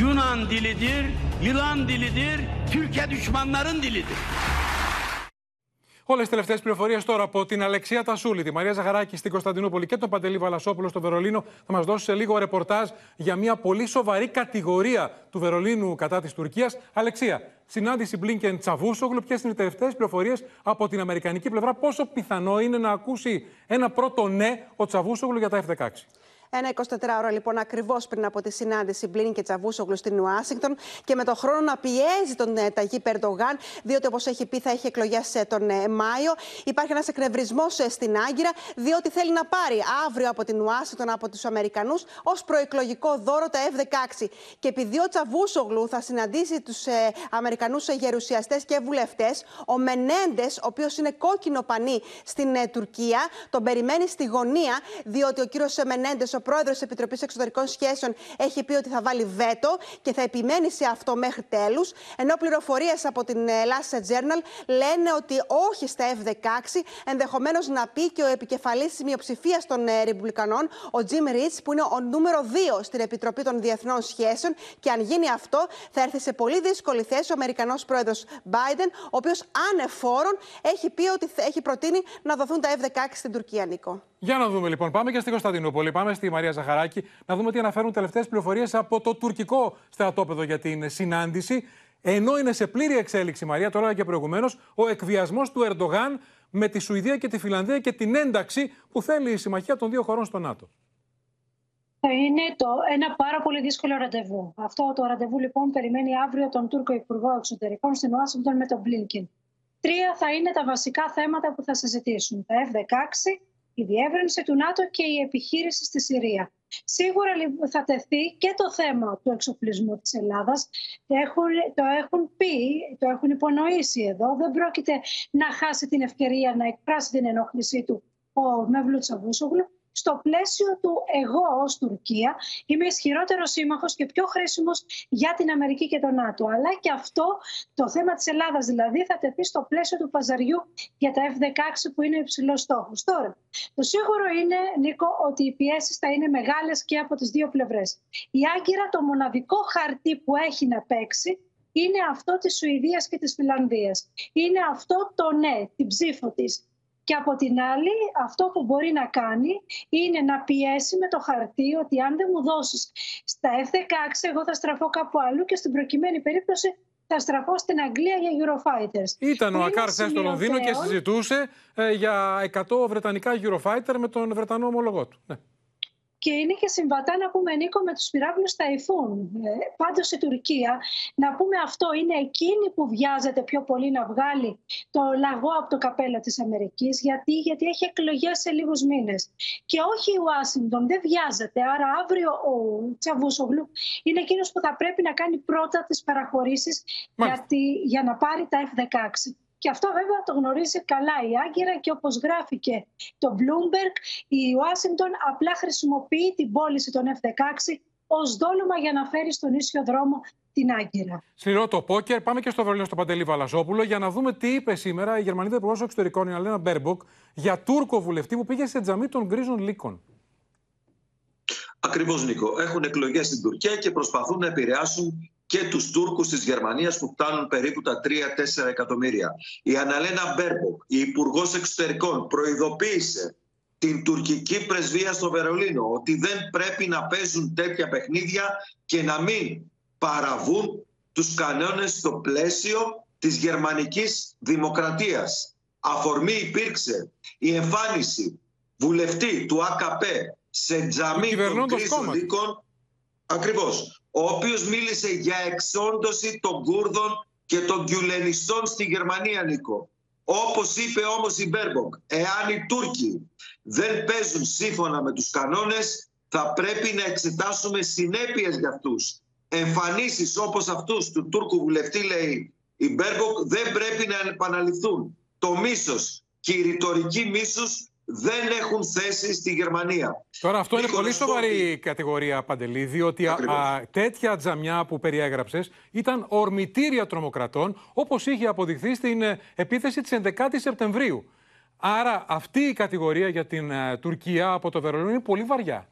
Yunan dilidir, yılan dilidir, Türkiye düşmanların dilidir. Όλες τις τελευταίες πληροφορίες τώρα από την Αλεξία Τασούλη, τη Μαρία Ζαχαράκη στην Κωνσταντινούπολη και τον Παντελή Βαλασόπουλο στο Βερολίνο θα μας δώσει σε λίγο ρεπορτάζ για μια πολύ σοβαρή κατηγορία του Βερολίνου κατά της Τουρκίας. Αλεξία, συνάντηση Μπλίνκεν Τσαβούσογλου. Ποιες είναι οι τελευταίες πληροφορίες από την Αμερικανική πλευρά, πόσο πιθανό είναι να ακούσει ένα πρώτο ναι ο Τσαβούσογλου για τα F-16; Ένα 24ωρο λοιπόν ακριβώς πριν από τη συνάντηση Μπλίνιν και Τσαβούσογλου στην Ουάσιγκτον και με τον χρόνο να πιέζει τον ε, Ταγί Περντογάν, διότι όπως έχει πει θα έχει εκλογές ε, τον ε, Μάιο. Υπάρχει ένας εκνευρισμός στην Άγκυρα, διότι θέλει να πάρει αύριο από την Ουάσιγκτον, από τους Αμερικανούς, ως προεκλογικό δώρο τα F-16. Και επειδή ο Τσαβούσογλου θα συναντήσει τους ε, Αμερικανούς γερουσιαστές και βουλευτές, ο Μενέντες, ο οποίος είναι κόκκινο πανί στην ε, Τουρκία, τον περιμένει στη γωνία, διότι ο κύριος Μενέντες, ο πρόεδρος της Επιτροπής Εξωτερικών Σχέσεων έχει πει ότι θα βάλει βέτο και θα επιμένει σε αυτό μέχρι τέλους. Ενώ πληροφορίες από την Last Journal λένε ότι όχι στα F-16, ενδεχομένως να πει και ο επικεφαλής της μειοψηφίας των ε, Ρεπουμπλικανών, ο Τζιμ Ρίτ, που είναι ο νούμερο 2 στην Επιτροπή των Διεθνών Σχέσεων. Και αν γίνει αυτό, θα έρθει σε πολύ δύσκολη θέση ο Αμερικανός πρόεδρος Biden, ο οποίος ανεφόρον έχει πει ότι έχει προτείνει να δοθούν τα F-16 στην Τουρκία, Νίκο. Για να δούμε λοιπόν. Πάμε και στην Κωνσταντινούπολη. Πάμε στη Μαρία Ζαχαράκη να δούμε τι αναφέρουν τελευταίες πληροφορίες από το τουρκικό στρατόπεδο για την συνάντηση. Ενώ είναι σε πλήρη εξέλιξη, Μαρία, τώρα και προηγουμένως, ο εκβιασμός του Ερντογάν με τη Σουηδία και τη Φιλανδία και την ένταξη που θέλει η συμμαχία των δύο χωρών στο ΝΑΤΟ. Θα είναι το, ένα πάρα πολύ δύσκολο ραντεβού. Αυτό το ραντεβού λοιπόν περιμένει αύριο τον Τούρκο Υπουργό Εξωτερικών στην Ουάσιγκτον με τον Μπλίνκιν. Τρία θα είναι τα βασικά θέματα που θα συζητήσουν. Τα F-16, η διεύρυνση του ΝΑΤΟ και η επιχείρηση στη Συρία. Σίγουρα θα τεθεί και το θέμα του εξοπλισμού της Ελλάδας. Έχουν, το έχουν πει, το έχουν υπονοήσει εδώ. Δεν πρόκειται να χάσει την ευκαιρία να εκφράσει την ενόχλησή του ο Μεύλου Τσαβούσογλου στο πλαίσιο του εγώ ως Τουρκία είμαι ισχυρότερος σύμμαχος και πιο χρήσιμος για την Αμερική και τον ΝΑΤΟ. Αλλά και αυτό το θέμα της Ελλάδας δηλαδή θα τεθεί στο πλαίσιο του παζαριού για τα F-16 που είναι υψηλός στόχος. Τώρα, το σίγουρο είναι, Νίκο, ότι οι πιέσεις θα είναι μεγάλες και από τις δύο πλευρές. Η Άγκυρα το μοναδικό χαρτί που έχει να παίξει είναι αυτό της Σουηδίας και της Φιλανδίας. Είναι αυτό το ναι, την ψήφο της και από την άλλη, αυτό που μπορεί να κάνει είναι να πιέσει με το χαρτί ότι αν δεν μου δώσεις στα F-16, εγώ θα στραφώ κάπου αλλού και στην προκειμένη περίπτωση θα στραφώ στην Αγγλία για Eurofighters. Ήταν ο Ακάρ χθε στο Λονδίνο και συζητούσε ε, για 100 βρετανικά Eurofighter με τον Βρετανό ομολογό του. Ναι και είναι και συμβατά να πούμε Νίκο με τους πυράβλους Ταϊφούν. Ε, πάντως η Τουρκία, να πούμε αυτό, είναι εκείνη που βιάζεται πιο πολύ να βγάλει το λαγό από το καπέλο της Αμερικής. Γιατί, Γιατί έχει εκλογές σε λίγους μήνες. Και όχι η Ουάσιγκτον, δεν βιάζεται. Άρα αύριο ο Τσαβούσογλου είναι εκείνος που θα πρέπει να κάνει πρώτα τις παραχωρήσεις γιατί, για να πάρει τα F-16. Και αυτό βέβαια το γνωρίζει καλά η Άγκυρα και όπως γράφει και το Bloomberg, η Ουάσιγκτον απλά χρησιμοποιεί την πώληση των F-16 ως δόλωμα για να φέρει στον ίσιο δρόμο την Άγκυρα. Σκληρό το πόκερ. Πάμε και στο Βερολίνο στο Παντελή Βαλαζόπουλο για να δούμε τι είπε σήμερα η Γερμανίδα Υπουργός Εξωτερικών, η Αναλένα Μπέρμποκ, για Τούρκο βουλευτή που πήγε σε τζαμί των γκρίζων λύκων. Ακριβώς, Νίκο. Έχουν εκλογές στην Τουρκία και προσπαθούν να επηρεάσουν και τους Τούρκους της Γερμανίας που φτάνουν περίπου τα 3-4 εκατομμύρια. Η Αναλένα Μπέρμποκ, η Υπουργός Εξωτερικών, προειδοποίησε την τουρκική πρεσβεία στο Βερολίνο ότι δεν πρέπει να παίζουν τέτοια παιχνίδια και να μην παραβούν τους κανόνες στο πλαίσιο της γερμανικής δημοκρατίας. Αφορμή υπήρξε η εμφάνιση βουλευτή του ΑΚΠ σε τζαμί των γκρίζων λύκων ακριβώς ο οποίος μίλησε για εξόντωση των Κούρδων και των Γκιουλενιστών στη Γερμανία, Νίκο. Όπως είπε όμως η Μπέρμποκ, εάν οι Τούρκοι δεν παίζουν σύμφωνα με τους κανόνες, θα πρέπει να εξετάσουμε συνέπειες για αυτούς. Εμφανίσεις όπως αυτούς του Τούρκου βουλευτή, λέει η Μπέρμποκ, δεν πρέπει να επαναληφθούν. Το μίσος και η ρητορική μίσους δεν έχουν θέση στη Γερμανία. Τώρα αυτό είναι πολύ σοβαρή κατηγορία, Παντελή, διότι α, α, τέτοια τζαμιά που περιέγραψες ήταν ορμητήρια τρομοκρατών, όπως είχε αποδειχθεί στην ε, επίθεση της 11η Σεπτεμβρίου. Άρα αυτή η κατηγορία για την ε, Τουρκία από το Βερολίνο είναι πολύ βαριά.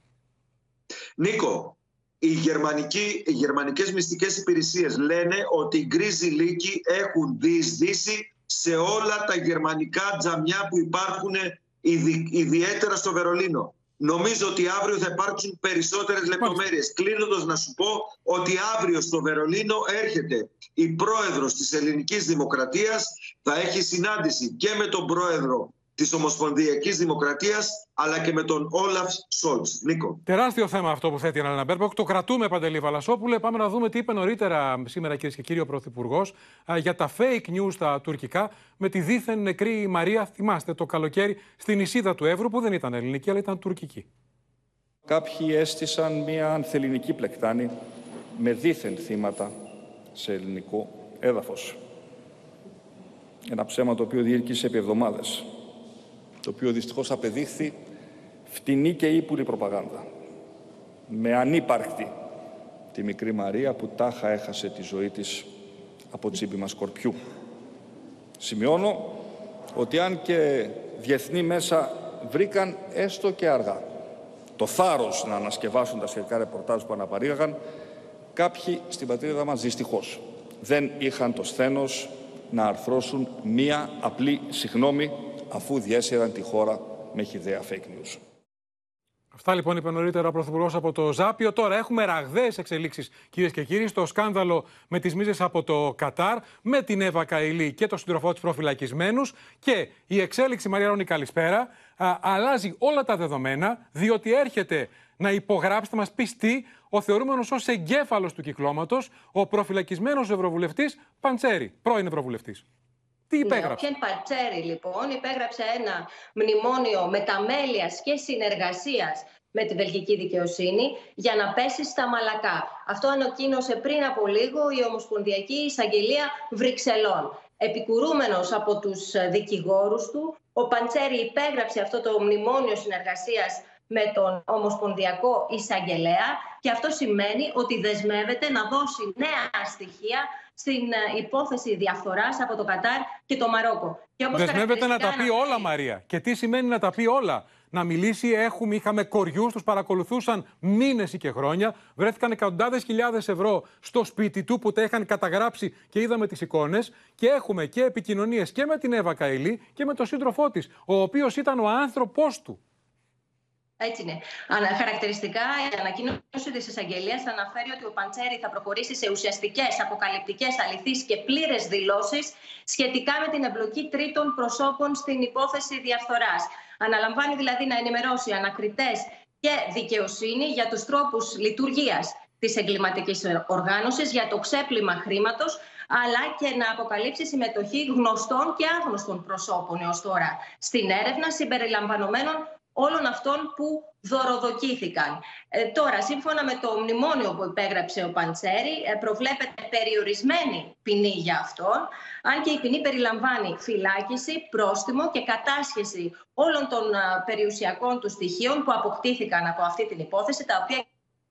Νίκο, οι, γερμανικοί, οι γερμανικές μυστικές υπηρεσίες λένε ότι οι γκρίζοι λύκοι έχουν διεισδύσει σε όλα τα γερμανικά τζαμιά που υπάρχουν ιδιαίτερα στο Βερολίνο. Νομίζω ότι αύριο θα υπάρξουν περισσότερες λεπτομέρειες. Κλείνοντας να σου πω ότι αύριο στο Βερολίνο έρχεται η πρόεδρος της Ελληνικής Δημοκρατίας. Θα έχει συνάντηση και με τον πρόεδρο της Ομοσπονδιακής Δημοκρατίας, αλλά και με τον Όλαφ Σόλτς. Νίκο. Τεράστιο θέμα αυτό που θέτει η Αναλένα Μπέρμποκ. Το κρατούμε, Παντελή Βαλασόπουλε. Πάμε να δούμε τι είπε νωρίτερα σήμερα, κυρίες και κύριοι, ο Πρωθυπουργός για τα fake news στα τουρκικά με τη δίθεν νεκρή Μαρία. Θυμάστε το καλοκαίρι στην νησίδα του Εύρου, που δεν ήταν ελληνική, αλλά ήταν τουρκική. Κάποιοι έστησαν μια ανθεληνική πλεκτάνη με δίθεν θύματα σε ελληνικό έδαφος. Ένα ψέμα το οποίο διήρκησε επί εβδομάδες το οποίο δυστυχώς απεδείχθη φτηνή και ύπουλη προπαγάνδα. Με ανύπαρκτη τη μικρή Μαρία που τάχα έχασε τη ζωή της από τσίπημα σκορπιού. Σημειώνω ότι αν και διεθνή μέσα βρήκαν έστω και αργά το θάρρος να ανασκευάσουν τα σχετικά ρεπορτάζ που αναπαρήγαγαν, κάποιοι στην πατρίδα μας δυστυχώς δεν είχαν το σθένος να αρθρώσουν μία απλή συγνώμη αφού διέσυραν τη χώρα με χιδέα fake news. Αυτά λοιπόν είπε νωρίτερα ο Πρωθυπουργός από το Ζάπιο. Τώρα έχουμε ραγδαίες εξελίξεις, κυρίες και κύριοι, στο σκάνδαλο με τις μίζες από το Κατάρ, με την Εύα Καηλή και τον σύντροφό της προφυλακισμένους. Και η εξέλιξη, Μαρία Ρόνη, καλησπέρα, α, αλλάζει όλα τα δεδομένα, διότι έρχεται να υπογράψετε, μας πει τι, ο θεωρούμενος ως εγκέφαλος του κυκλώματος, ο προφυλακισμένος Ευρωβουλευτής Παντσέρη, πρώην Ευρωβουλευτής. Τι ναι, υπέγραψε; Ναι, ο Πατσέρη λοιπόν υπέγραψε ένα μνημόνιο μεταμέλειας και συνεργασίας με τη βελγική δικαιοσύνη για να πέσει στα μαλακά. Αυτό ανακοίνωσε πριν από λίγο η Ομοσπονδιακή Εισαγγελία Βρυξελών. Επικουρούμενος από τους δικηγόρους του, ο Παντσέρη υπέγραψε αυτό το μνημόνιο συνεργασίας με τον Ομοσπονδιακό Εισαγγελέα και αυτό σημαίνει ότι δεσμεύεται να δώσει νέα στοιχεία στην ε, υπόθεση διαφθοράς από το Κατάρ και το Μαρόκο. Και όπως Δεσμεύεται να τα πει όλα, Μαρία. Και τι σημαίνει να τα πει όλα; Να μιλήσει, έχουμε, είχαμε κοριούς, τους παρακολουθούσαν μήνες ή και χρόνια. Βρέθηκαν εκατοντάδες χιλιάδες ευρώ στο σπίτι του που τα είχαν καταγράψει και είδαμε τις εικόνες. Και έχουμε και επικοινωνίες και με την Εύα Καηλή και με τον σύντροφό της, ο οποίος ήταν ο άνθρωπό του. Έτσι είναι. Χαρακτηριστικά, η ανακοίνωση της εισαγγελίας αναφέρει ότι ο Παντσέρη θα προχωρήσει σε ουσιαστικές, αποκαλυπτικές, αληθείς και πλήρες δηλώσεις σχετικά με την εμπλοκή τρίτων προσώπων στην υπόθεση διαφθοράς. Αναλαμβάνει δηλαδή να ενημερώσει ανακριτές και δικαιοσύνη για τους τρόπους λειτουργίας της εγκληματικής οργάνωσης, για το ξέπλυμα χρήματος, αλλά και να αποκαλύψει συμμετοχή γνωστών και άγνωστων προσώπων έως τώρα στην έρευνα συμπεριλαμβανομένων όλων αυτών που δωροδοκήθηκαν. Ε, τώρα, σύμφωνα με το μνημόνιο που υπέγραψε ο Παντσέρη, ε, προβλέπεται περιορισμένη ποινή για αυτόν, αν και η ποινή περιλαμβάνει φυλάκιση, πρόστιμο και κατάσχεση όλων των περιουσιακών του στοιχείων που αποκτήθηκαν από αυτή την υπόθεση, τα οποία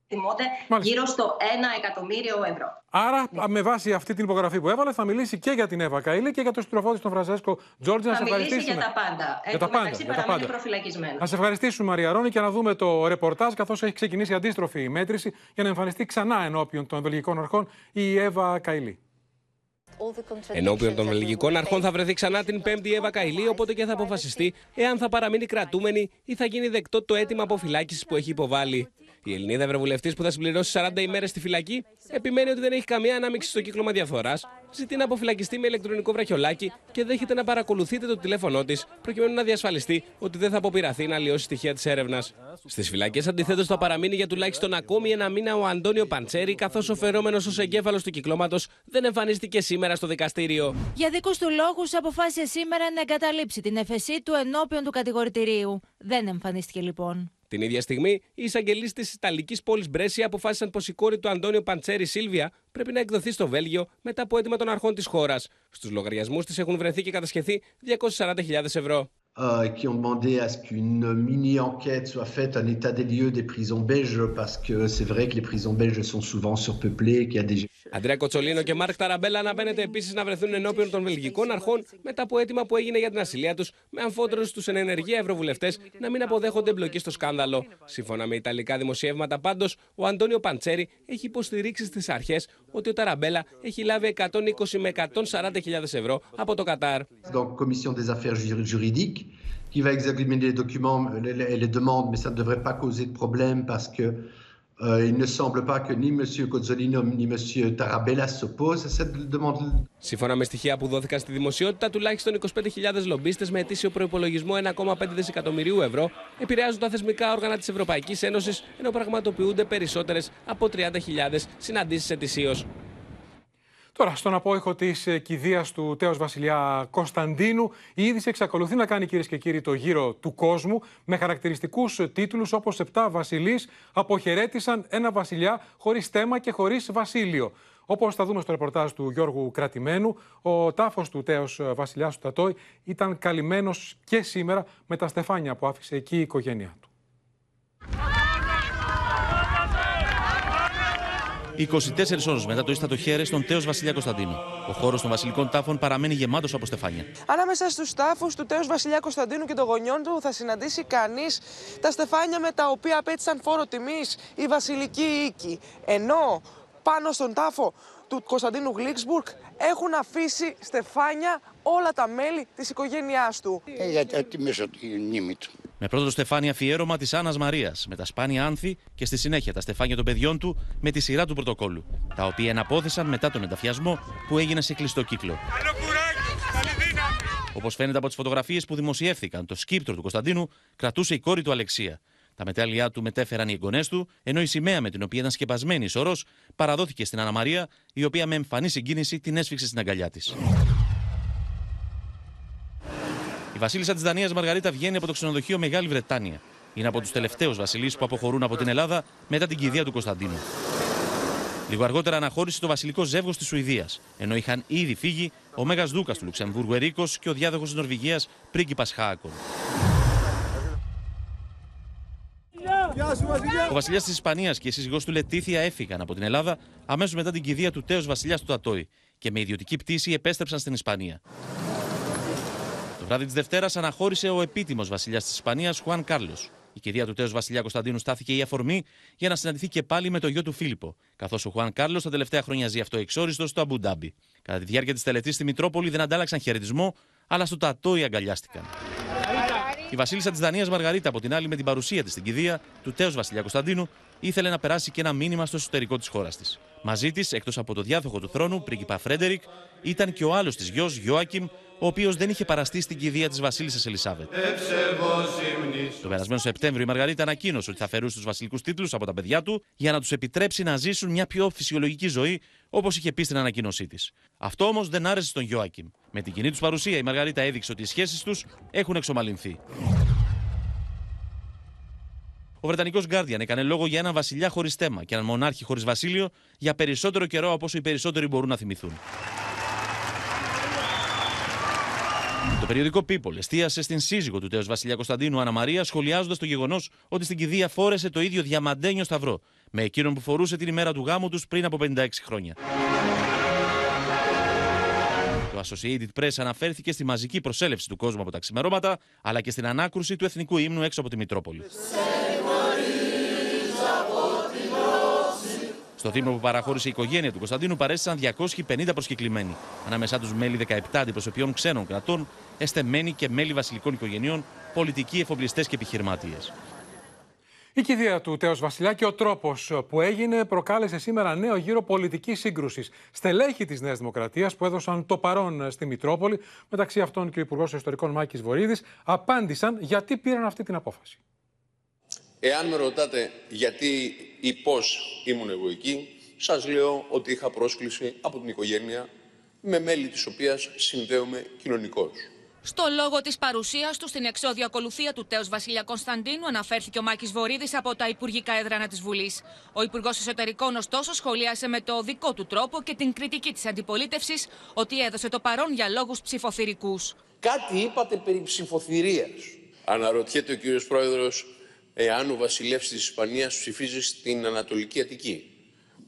εκτιμώνται γύρω στο 1 εκατομμύριο ευρώ. Άρα, ναι. με βάση αυτή την υπογραφή που έβαλε, θα μιλήσει και για την Εύα Καήλη και για τον συντροφό τη, τον Φρανσέσκο Τζόρτζι. Να σε ευχαριστήσουμε. για τα πάντα. Για τα πάντα. Για τα πάντα. προφυλακισμένος. Να σε ευχαριστήσουμε, Μαρία Ρόνη, και να δούμε το ρεπορτάζ, καθώς έχει ξεκινήσει αντίστροφη η μέτρηση για να εμφανιστεί ξανά ενώπιον των βελγικών αρχών η Εύα Καηλή. Ενώπιον των βελγικών αρχών θα βρεθεί ξανά την 5η Εύα Καηλή, οπότε και θα αποφασιστεί εάν θα παραμείνει κρατούμενη ή θα γίνει δεκτό το αίτημα αποφυλάκησης που έχει υποβάλει. Η Ελληνίδα Ευρωβουλευτής που θα συμπληρώσει 40 ημέρες στη φυλακή επιμένει ότι δεν έχει καμία ανάμειξη στο κύκλωμα διαφθοράς, ζητεί να αποφυλακιστεί με ηλεκτρονικό βραχιολάκι και δέχεται να παρακολουθείτε το τηλέφωνό της προκειμένου να διασφαλιστεί ότι δεν θα αποπειραθεί να λιώσει στοιχεία της έρευνας. Στις φυλακές αντιθέτως θα παραμείνει για τουλάχιστον ακόμη ένα μήνα ο Αντώνιο Παντσέρη, καθώς ο φερόμενος ως εγκέφαλος του κυκλώματος δεν εμφανίστηκε σήμερα στο δικαστήριο. Για δικούς του λόγους αποφάσισε σήμερα να εγκαταλείψει την εφεσή του ενώπιον του κατηγορητηρίου. Δεν εμφανίστηκε λοιπόν. Την ίδια στιγμή, οι εισαγγελείς της Ιταλικής πόλης Μπρέσια αποφάσισαν πως η κόρη του Αντώνιο Παντσέρη Σίλβια πρέπει να εκδοθεί στο Βέλγιο μετά από αίτημα των αρχών τη χώρα. Στου λογαριασμού τη έχουν βρεθεί και κατασχεθεί 240.000 ευρώ. euh, qui ont demandé à ce qu'une mini-enquête soit faite, un état des lieux des prisons belges, parce que c'est vrai que les prisons belges sont souvent surpeuplées, qu'il y a des... Αντρέα Κοτσολίνο και Μάρκ Ταραμπέλα αναμένεται επίσης να βρεθούν ενώπιον των βελγικών αρχών μετά από αίτημα που έγινε για την ασυλία τους, με αμφότερους τους εν ενεργεία ευρωβουλευτές να μην αποδέχονται εμπλοκή στο σκάνδαλο. Σύμφωνα με ιταλικά δημοσιεύματα, πάντως, ο Αντώνιο Παντσέρη έχει υποστηρίξει στις αρχές ότι ο Ταραμπέλα έχει λάβει 120 με 140.000 ευρώ από το Κατάρ. Donc, commission des affaires juridiques, qui va examiner les documents et les demandes, mais ça ne devrait pas causer de problème parce que Euh, il ne semble pas que ni M. Cozzolino ni M. Tarabella s'opposent à cette demande. Σύμφωνα με στοιχεία που δόθηκαν στη δημοσιότητα, τουλάχιστον 25.000 λομπίστες με ετήσιο προπολογισμό 1,5 δισεκατομμυρίου ευρώ επηρεάζουν τα θεσμικά όργανα της Ευρωπαϊκής Ένωσης, ενώ πραγματοποιούνται περισσότερες από 30.000 συναντήσεις ετησίως. Τώρα, στον απόϊχο της ε, κηδείας του Τέος Βασιλιά Κωνσταντίνου, η είδηση εξακολουθεί να κάνει κυρίες και κύριοι το γύρο του κόσμου με χαρακτηριστικούς τίτλους όπως Επτά Βασιλείς αποχαιρέτησαν ένα βασιλιά χωρίς θέμα και χωρίς βασίλειο. Όπως θα δούμε στο ρεπορτάζ του Γιώργου Κρατημένου, ο τάφος του Τέος Βασιλιάς του Τατόη ήταν καλυμμένος και σήμερα με τα στεφάνια που άφησε εκεί η οικογένειά του. 24 ώρες μετά το ίστατο χέρι στον Τέος Βασιλιά Κωνσταντίνου. Ο χώρος των βασιλικών τάφων παραμένει γεμάτος από στεφάνια. Ανάμεσα στους τάφους του Τέος Βασιλιά Κωνσταντίνου και των γονιών του θα συναντήσει κανείς τα στεφάνια με τα οποία απέτησαν φόρο τιμής οι βασιλικοί οίκοι. Ενώ πάνω στον τάφο του Κωνσταντίνου Γλίξμπουργκ έχουν αφήσει στεφάνια όλα τα μέλη της οικογένειάς του. Ε, για τη μνήμη του. Με πρώτο το στεφάνι αφιέρωμα της Άννας Μαρίας, με τα σπάνια άνθη και στη συνέχεια τα στεφάνια των παιδιών του με τη σειρά του πρωτοκόλου, τα οποία εναπόθεσαν μετά τον ενταφιασμό που έγινε σε κλειστό κύκλο. Όπως φαίνεται από τις φωτογραφίες που δημοσιεύθηκαν, το σκύπτρο του Κωνσταντίνου κρατούσε η κόρη του Αλεξία. Τα μετάλλια του μετέφεραν οι εγγονές του, ενώ η σημαία με την οποία ήταν σκεπασμένη η σωρός παραδόθηκε στην Αναμαρία, η οποία με εμφανή συγκίνηση την έσφιξε στην αγκαλιά της. Η Βασίλισσα της Δανίας Μαργαρίτα βγαίνει από το ξενοδοχείο Μεγάλη Βρετάνια. Είναι από τους τελευταίους βασιλείς που αποχωρούν από την Ελλάδα μετά την κηδεία του Κωνσταντίνου. Λίγο αργότερα αναχώρησε το βασιλικό ζεύγος της Σουηδίας, ενώ είχαν ήδη φύγει ο Μέγας Δούκας του Λουξεμβούργου Ερίκος και ο διάδοχος της Νορβηγίας πρίγκιπας Χάκον. Ο βασιλιάς της Ισπανίας και η σύζυγός του Λετήθια έφυγαν από την Ελλάδα αμέσως μετά την κηδεία του τέος βασιλιάς του Τατόη και με ιδιωτική πτήση επέστρεψαν στην Ισπανία βράδυ της Δευτέρας αναχώρησε ο επίτιμος βασιλιάς της Ισπανίας, Χουάν Κάρλος. Η κυρία του τέο Βασιλιά Κωνσταντίνου στάθηκε η αφορμή για να συναντηθεί και πάλι με το γιο του Φίλιππο, καθώς ο Χουάν Κάρλος τα τελευταία χρόνια ζει αυτό εξόριστο στο Αμπουντάμπι. Κατά τη διάρκεια της τελετής στη Μητρόπολη δεν αντάλλαξαν χαιρετισμό, αλλά στο Τατόι αγκαλιάστηκαν. Η Βασίλισσα της Δανίας Μαργαρίτα, από την άλλη, με την παρουσία της στην κηδεία του τέο Βασιλιά Κωνσταντίνου, ήθελε να περάσει και ένα μήνυμα στο εσωτερικό της χώρας της. Μαζί της, εκτός από το διάδοχο του θρόνου, πρίγκιπα Φρέντερικ, ήταν και ο άλλος της γιος, Γιώακιμ, ο οποίος δεν είχε παραστεί στην κηδεία της Βασίλισσας Ελισάβετ. Το περασμένο Σεπτέμβριο η Μαργαρίτα ανακοίνωσε ότι θα αφαιρούσε τους βασιλικούς τίτλους από τα παιδιά του για να τους επιτρέψει να ζήσουν μια πιο φυσιολογική ζωή, όπως είχε πει στην ανακοίνωσή της. Αυτό όμως δεν άρεσε στον Γιώακιμ. Με την κοινή τους παρουσία η Μαργαρίτα έδειξε ότι οι σχέσεις τους έχουν εξομαλυνθεί. Ο Βρετανικός Guardian έκανε λόγο για έναν βασιλιά χωρίς θέμα και έναν μονάρχη χωρίς βασίλειο για περισσότερο καιρό από όσο οι περισσότεροι μπορούν να θυμηθούν. Το περιοδικό People εστίασε στην σύζυγο του τέο Βασιλιά Κωνσταντίνου Αναμαρία, σχολιάζοντας το γεγονός ότι στην κηδεία φόρεσε το ίδιο διαμαντένιο σταυρό με εκείνον που φορούσε την ημέρα του γάμου τους πριν από 56 χρόνια. Το Associated Press αναφέρθηκε στη μαζική προσέλευση του κόσμου από τα ξημερώματα, αλλά και στην ανάκρουση του εθνικού ύμνου έξω από τη Μητρόπολη. Στο θύμο που παραχώρησε η οικογένεια του Κωνσταντίνου παρέστησαν 250 προσκεκλημένοι. Ανάμεσά τους μέλη 17 αντιπροσωπιών ξένων κρατών, εστεμένοι και μέλη βασιλικών οικογενειών, πολιτικοί, εφοπλιστές και επιχειρηματίες. Η κηδεία του Τέος Βασιλιά και ο τρόπος που έγινε προκάλεσε σήμερα νέο γύρο πολιτικής σύγκρουσης. Στελέχη της Νέας Δημοκρατίας που έδωσαν το παρόν στη Μητρόπολη, μεταξύ αυτών και ο Υπουργός Ιστορικών Μάκης Βορύδης, απάντησαν γιατί πήραν αυτή την απόφαση. Εάν με ρωτάτε γιατί ή πώς ήμουν εγώ εκεί, σας λέω ότι είχα πρόσκληση από την οικογένεια με μέλη της οποίας συνδέομαι κοινωνικώς. Στο λόγο της παρουσίας του στην εξώδια ακολουθία του τέος Βασιλιά Κωνσταντίνου αναφέρθηκε ο Μάκης Βορύδης από τα Υπουργικά Έδρανα της Βουλής. Ο Υπουργός Εσωτερικών, ωστόσο, σχολίασε με το δικό του τρόπο και την κριτική της αντιπολίτευσης ότι έδωσε το παρόν για λόγους ψηφοθυρικούς. Κάτι είπατε περί ψηφοθυρίας. Αναρωτιέται ο κύριος Πρόεδρος εάν ο βασιλεύς της Ισπανίας ψηφίζει στην Ανατολική Αττική.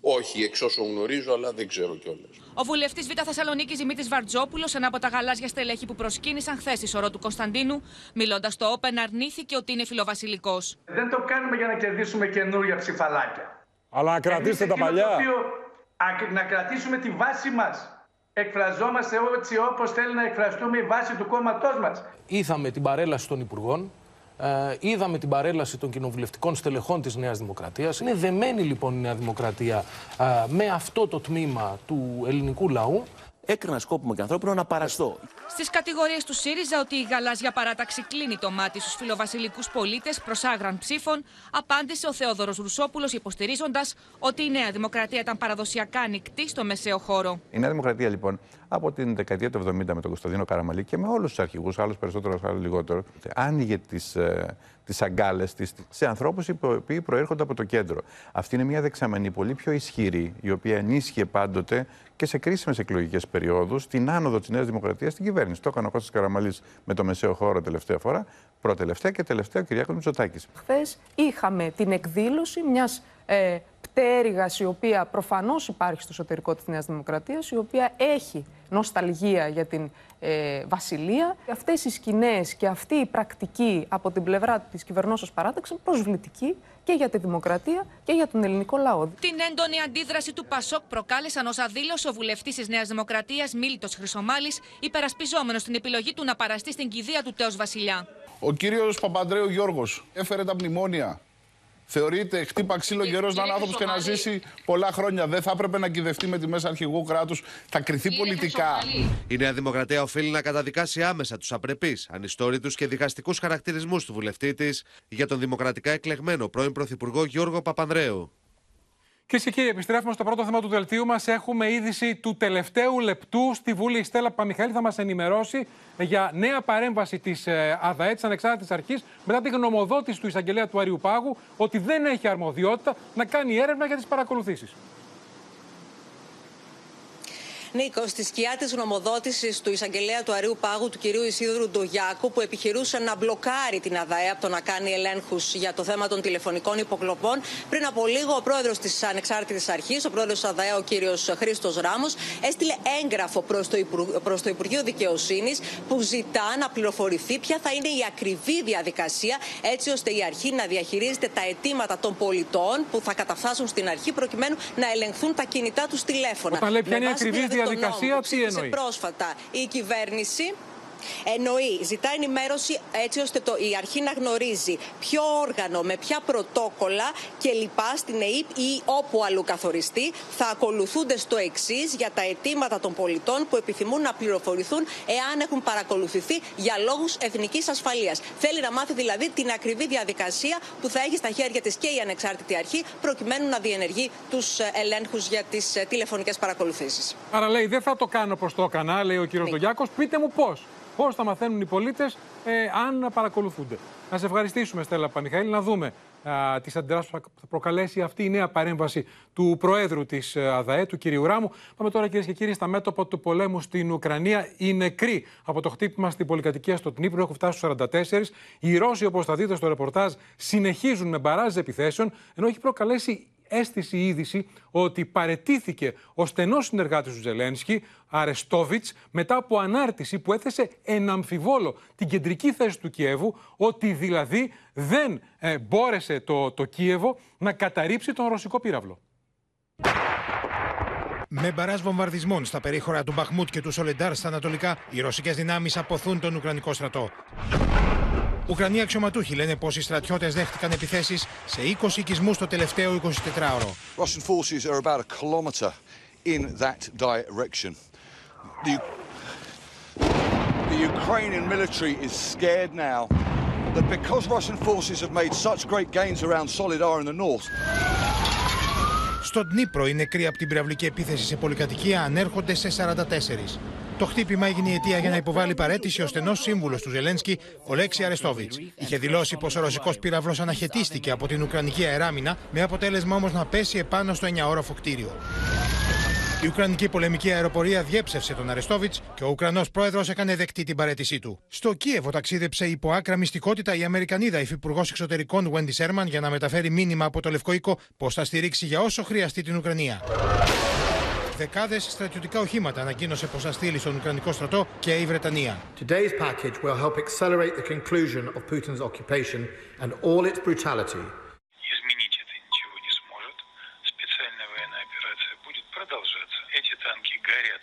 Όχι, εξ όσων γνωρίζω, αλλά δεν ξέρω κιόλας. Ο βουλευτής Β' Θεσσαλονίκης Δημήτρης Βαρτζόπουλος, ένα από τα γαλάζια στελέχη που προσκύνησαν χθες στη σωρό του Κωνσταντίνου, μιλώντας στο Όπεν, αρνήθηκε ότι είναι φιλοβασιλικός. Δεν το κάνουμε για να κερδίσουμε καινούρια ψηφαλάκια. Αλλά να κρατήσετε τα παλιά. να κρατήσουμε τη βάση μας. Εκφραζόμαστε έτσι όπως θέλει να εκφραστούμε η βάση του κόμματός μας. Είδαμε την παρέλαση των Υπουργών, ε, είδαμε την παρέλαση των κοινοβουλευτικών στελεχών της Νέας Δημοκρατίας. Είναι δεμένη λοιπόν η Νέα Δημοκρατία ε, με αυτό το τμήμα του ελληνικού λαού. Έκρινα σκόπιμο και ανθρώπινο να παραστώ. Στις κατηγορίες του ΣΥΡΙΖΑ ότι η γαλάζια παράταξη κλείνει το μάτι στους φιλοβασιλικούς πολίτες προς άγραν ψήφων, απάντησε ο Θεόδωρος Ρουσόπουλος υποστηρίζοντας ότι η Νέα Δημοκρατία ήταν παραδοσιακά ανοιχτή στο μεσαίο χώρο. Η Νέα Δημοκρατία λοιπόν από την δεκαετία του 70 με τον Κωνσταντίνο Καραμαλή και με όλους τους αρχηγούς, άλλους περισσότερο, άλλους λιγότερο, άνοιγε τις ε, τις αγκάλες της σε ανθρώπους οι οποίοι προέρχονται από το κέντρο. Αυτή είναι μια δεξαμενή πολύ πιο ισχυρή, η οποία ενίσχυε πάντοτε και σε κρίσιμες εκλογικές περιόδους την άνοδο της Νέας Δημοκρατίας στην κυβέρνηση. Το έκανε ο Κώστας Καραμαλής με το μεσαίο χώρο τελευταία φορά, πρώτη-τελευταία και τελευταία ο Κυριάκος Μητσοτάκης. Χθες είχαμε την εκδήλωση μιας ε, πτέρυγα η οποία προφανώς υπάρχει στο εσωτερικό της Νέας Δημοκρατίας, η οποία έχει νοσταλγία για την ε, Βασιλεία. Αυτές οι σκηνές και αυτή η πρακτική από την πλευρά της κυβερνώσεως παράταξης είναι προσβλητική και για τη δημοκρατία και για τον ελληνικό λαό. Την έντονη αντίδραση του Πασόκ προκάλεσαν όσα δήλωσε ο βουλευτής της Νέας Δημοκρατίας Μίλητο Χρυσομάλης, υπερασπιζόμενος την επιλογή του να παραστεί στην κηδεία του τέο Βασιλιά. Ο κύριος Παπαντρέου Γιώργος έφερε τα μνημόνια Θεωρείται χτύπα ξύλο καιρός να είναι άνθρωπος και να ζήσει πολλά χρόνια. Δεν θα έπρεπε να κυδευτεί με τη μέσα αρχηγού κράτους. Θα κρυθεί πολιτικά. Η Νέα Δημοκρατία οφείλει να καταδικάσει άμεσα τους απρεπείς, ανιστόρητους και διχαστικού χαρακτηρισμούς του βουλευτή της για τον δημοκρατικά εκλεγμένο πρώην Πρωθυπουργό Γιώργο Παπανδρέου. Κυρίε και κύριοι, επιστρέφουμε στο πρώτο θέμα του δελτίου μας. Έχουμε είδηση του τελευταίου λεπτού στη Βουλή. Η Στέλλα Παμιχαήλ θα μας ενημερώσει για νέα παρέμβαση της ε, ΑΔΑΕ, τη Ανεξάρτητης Αρχής, μετά τη γνωμοδότηση του εισαγγελέα του Αριού Πάγου ότι δεν έχει αρμοδιότητα να κάνει έρευνα για τις παρακολουθήσεις. Νίκος, στη σκιά της γνωμοδότησης του εισαγγελέα του Αρίου Πάγου, του κυρίου Ισίδρου Ντογιάκου, που επιχειρούσε να μπλοκάρει την ΑΔΑΕ από το να κάνει ελέγχους για το θέμα των τηλεφωνικών υποκλοπών, πριν από λίγο ο πρόεδρος της Ανεξάρτητης Αρχής, ο πρόεδρος της ΑΔΑΕ, ο κύριος Χρήστος Ράμος, έστειλε έγγραφο προς το, προς το Υπουργείο Δικαιοσύνης που ζητά να πληροφορηθεί ποια θα είναι η ακριβή διαδικασία, έτσι ώστε η αρχή να διαχειρίζεται τα αιτήματα των πολιτών που θα καταφτάσουν στην αρχή προκειμένου να ελεγχθούν τα κινητά τους τηλέφωνα. Όταν λέει ποια είναι η ακριβή διαδικασία, τι εννοείς; πρόσφατα η κυβέρνηση Εννοεί, ζητά ενημέρωση έτσι ώστε το, η αρχή να γνωρίζει ποιο όργανο, με ποια πρωτόκολλα και λοιπά στην ΕΕΠ ή όπου αλλού καθοριστεί θα ακολουθούνται στο εξής για τα αιτήματα των πολιτών που επιθυμούν να πληροφορηθούν εάν έχουν παρακολουθηθεί για λόγους εθνικής ασφαλείας. Θέλει να μάθει δηλαδή την ακριβή διαδικασία που θα έχει στα χέρια της και η ανεξάρτητη αρχή προκειμένου να διενεργεί τους ε, ελέγχους για τις ε, τηλεφωνικές παρακολουθήσεις. Άρα λέει δεν θα το κάνω προ το έκανα, λέει ο κύριος ναι. Πείτε μου πώς πώς θα μαθαίνουν οι πολίτες ε, αν παρακολουθούνται. Να σε ευχαριστήσουμε, Στέλλα Πανιχαήλ, να δούμε τις αντιδράσεις που θα προκαλέσει αυτή η νέα παρέμβαση του Προέδρου της ε, ΑΔΑΕ, του κ. Ράμου. Πάμε τώρα, κυρίες και κύριοι, στα μέτωπα του πολέμου στην Ουκρανία. Οι νεκροί από το χτύπημα στην πολυκατοικία στο Τνίπρο έχουν φτάσει στους 44. Οι Ρώσοι, όπως θα δείτε στο ρεπορτάζ, συνεχίζουν με μπαράζ επιθέσεων, ενώ έχει προκαλέσει αίσθηση η είδηση ότι παρετήθηκε ο στενός συνεργάτης του Ζελένσκι, Αρεστόβιτς, μετά από ανάρτηση που έθεσε εν αμφιβόλο την κεντρική θέση του Κιέβου, ότι δηλαδή δεν ε, μπόρεσε το, το Κίεβο να καταρρύψει τον ρωσικό πύραυλο. Με μπαράζ βομβαρδισμών στα περίχωρα του Μπαχμούτ και του Σολεντάρ στα ανατολικά, οι ρωσικές δυνάμεις αποθούν τον Ουκρανικό στρατό. Ουκρανοί αξιωματούχοι λένε πως οι στρατιώτες δέχτηκαν επιθέσεις σε 20 οικισμούς το τελευταίο 24ωρο. Russian forces are about a kilometer in that direction. The, the Ukrainian military is scared now that because Russian forces have made such great gains around Solidar in the north. Στον Dnipro οι νεκροί από την πυραυλική επίθεση σε πολυκατοικία ανέρχονται σε 44. Το χτύπημα έγινε η αιτία για να υποβάλει παρέτηση ο στενός σύμβουλος του Ζελένσκι, ο Λέξη Αρεστόβιτς. Είχε δηλώσει πως ο ρωσικός πύραυλος αναχαιτίστηκε από την Ουκρανική αεράμινα, με αποτέλεσμα όμως να πέσει επάνω στο 9όροφο κτίριο. Η Ουκρανική πολεμική αεροπορία διέψευσε τον Αρεστόβιτς και ο Ουκρανός πρόεδρος έκανε δεκτή την παρέτησή του. Στο Κίεβο ταξίδεψε υπό άκρα μυστικότητα η Αμερικανίδα υφυπουργός εξωτερικών Wendy Σέρμαν για να μεταφέρει μήνυμα από το Λευκό Οίκο πως θα στηρίξει για όσο χρειαστεί την Ουκρανία Δεκάδε στρατιωτικά οχήματα ανακοίνωσε πω θα στείλει στον Ουκρανικό στρατό και η Βρετανία. Today's package will help accelerate the conclusion of Putin's occupation and all its brutality. Изменить это ничего не сможет. Специальная военная операция будет продолжаться. Эти танки горят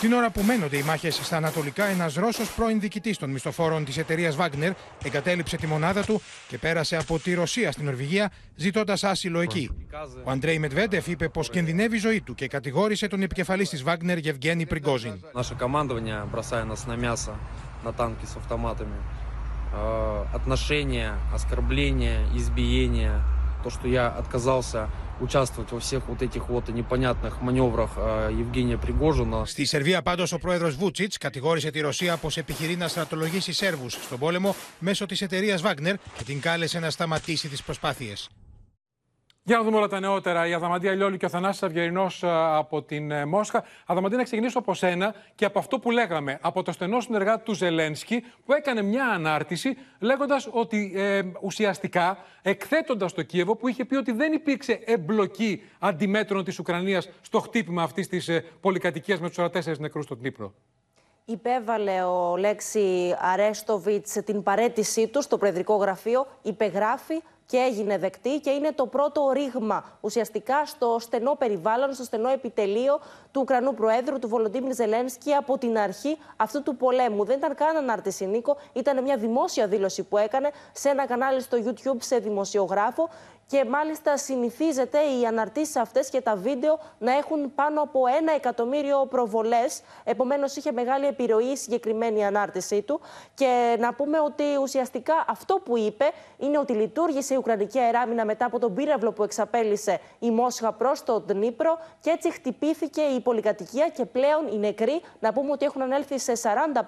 Την ώρα που μένονται οι μάχε στα Ανατολικά, ένα Ρώσο πρώην διοικητή των μισθοφόρων τη εταιρεία Wagner εγκατέλειψε τη μονάδα του και πέρασε από τη Ρωσία στην Νορβηγία, ζητώντα άσυλο εκεί. Ο Αντρέι Μετβέντεφ είπε πω κινδυνεύει η ζωή του και κατηγόρησε τον επικεφαλή τη Wagner Γευγένη Πριγκόζιν. Наше командование, бросая нас на мясо, на танки с автоматами, э, отношения, оскорбления, избиения, то, что я отказался участвовать во всех вот этих вот непонятных маневрах э, Евгения Пригожина. Στη Σερβία, πάντω, ο πρόεδρο Βούτσιτ κατηγόρησε τη Ρωσία πω επιχειρεί να στρατολογήσει Σέρβου στον πόλεμο μέσω τη εταιρεία Wagner και την κάλεσε να σταματήσει τι προσπάθειε. Για να δούμε όλα τα νεότερα. Η Αδαμαντία Λιόλη και ο Θανάσης Αυγερινός από την ε, Μόσχα. Αδαμαντία, να ξεκινήσω από σένα και από αυτό που λέγαμε. Από το στενό συνεργάτη του Ζελένσκι που έκανε μια ανάρτηση λέγοντας ότι ε, ουσιαστικά εκθέτοντας το Κίεβο που είχε πει ότι δεν υπήρξε εμπλοκή αντιμέτρων της Ουκρανίας στο χτύπημα αυτής της ε, πολυκατοικίας με τους 44 νεκρούς στον Δνήπρο. Υπέβαλε ο Λέξη Αρέστοβιτς την παρέτησή του στο Προεδρικό Γραφείο, υπεγράφει και έγινε δεκτή και είναι το πρώτο ρήγμα ουσιαστικά στο στενό περιβάλλον, στο στενό επιτελείο του Ουκρανού Προέδρου, του Βολοντίμιρ Ζελένσκι, από την αρχή αυτού του πολέμου. Δεν ήταν καν ανάρτηση, Νίκο. Ήταν μια δημόσια δήλωση που έκανε σε ένα κανάλι στο YouTube σε δημοσιογράφο και μάλιστα συνηθίζεται οι αναρτήσεις αυτές και τα βίντεο να έχουν πάνω από ένα εκατομμύριο προβολές. Επομένως, είχε μεγάλη επιρροή η συγκεκριμένη ανάρτησή του. Και να πούμε ότι ουσιαστικά αυτό που είπε είναι ότι λειτουργήσε η Ουκρανική αεράμινα μετά από τον πύραυλο που εξαπέλυσε η Μόσχα προς το Δνήπρο και έτσι χτυπήθηκε η πολυκατοικία και πλέον οι νεκροί, να πούμε ότι έχουν ανέλθει σε 45,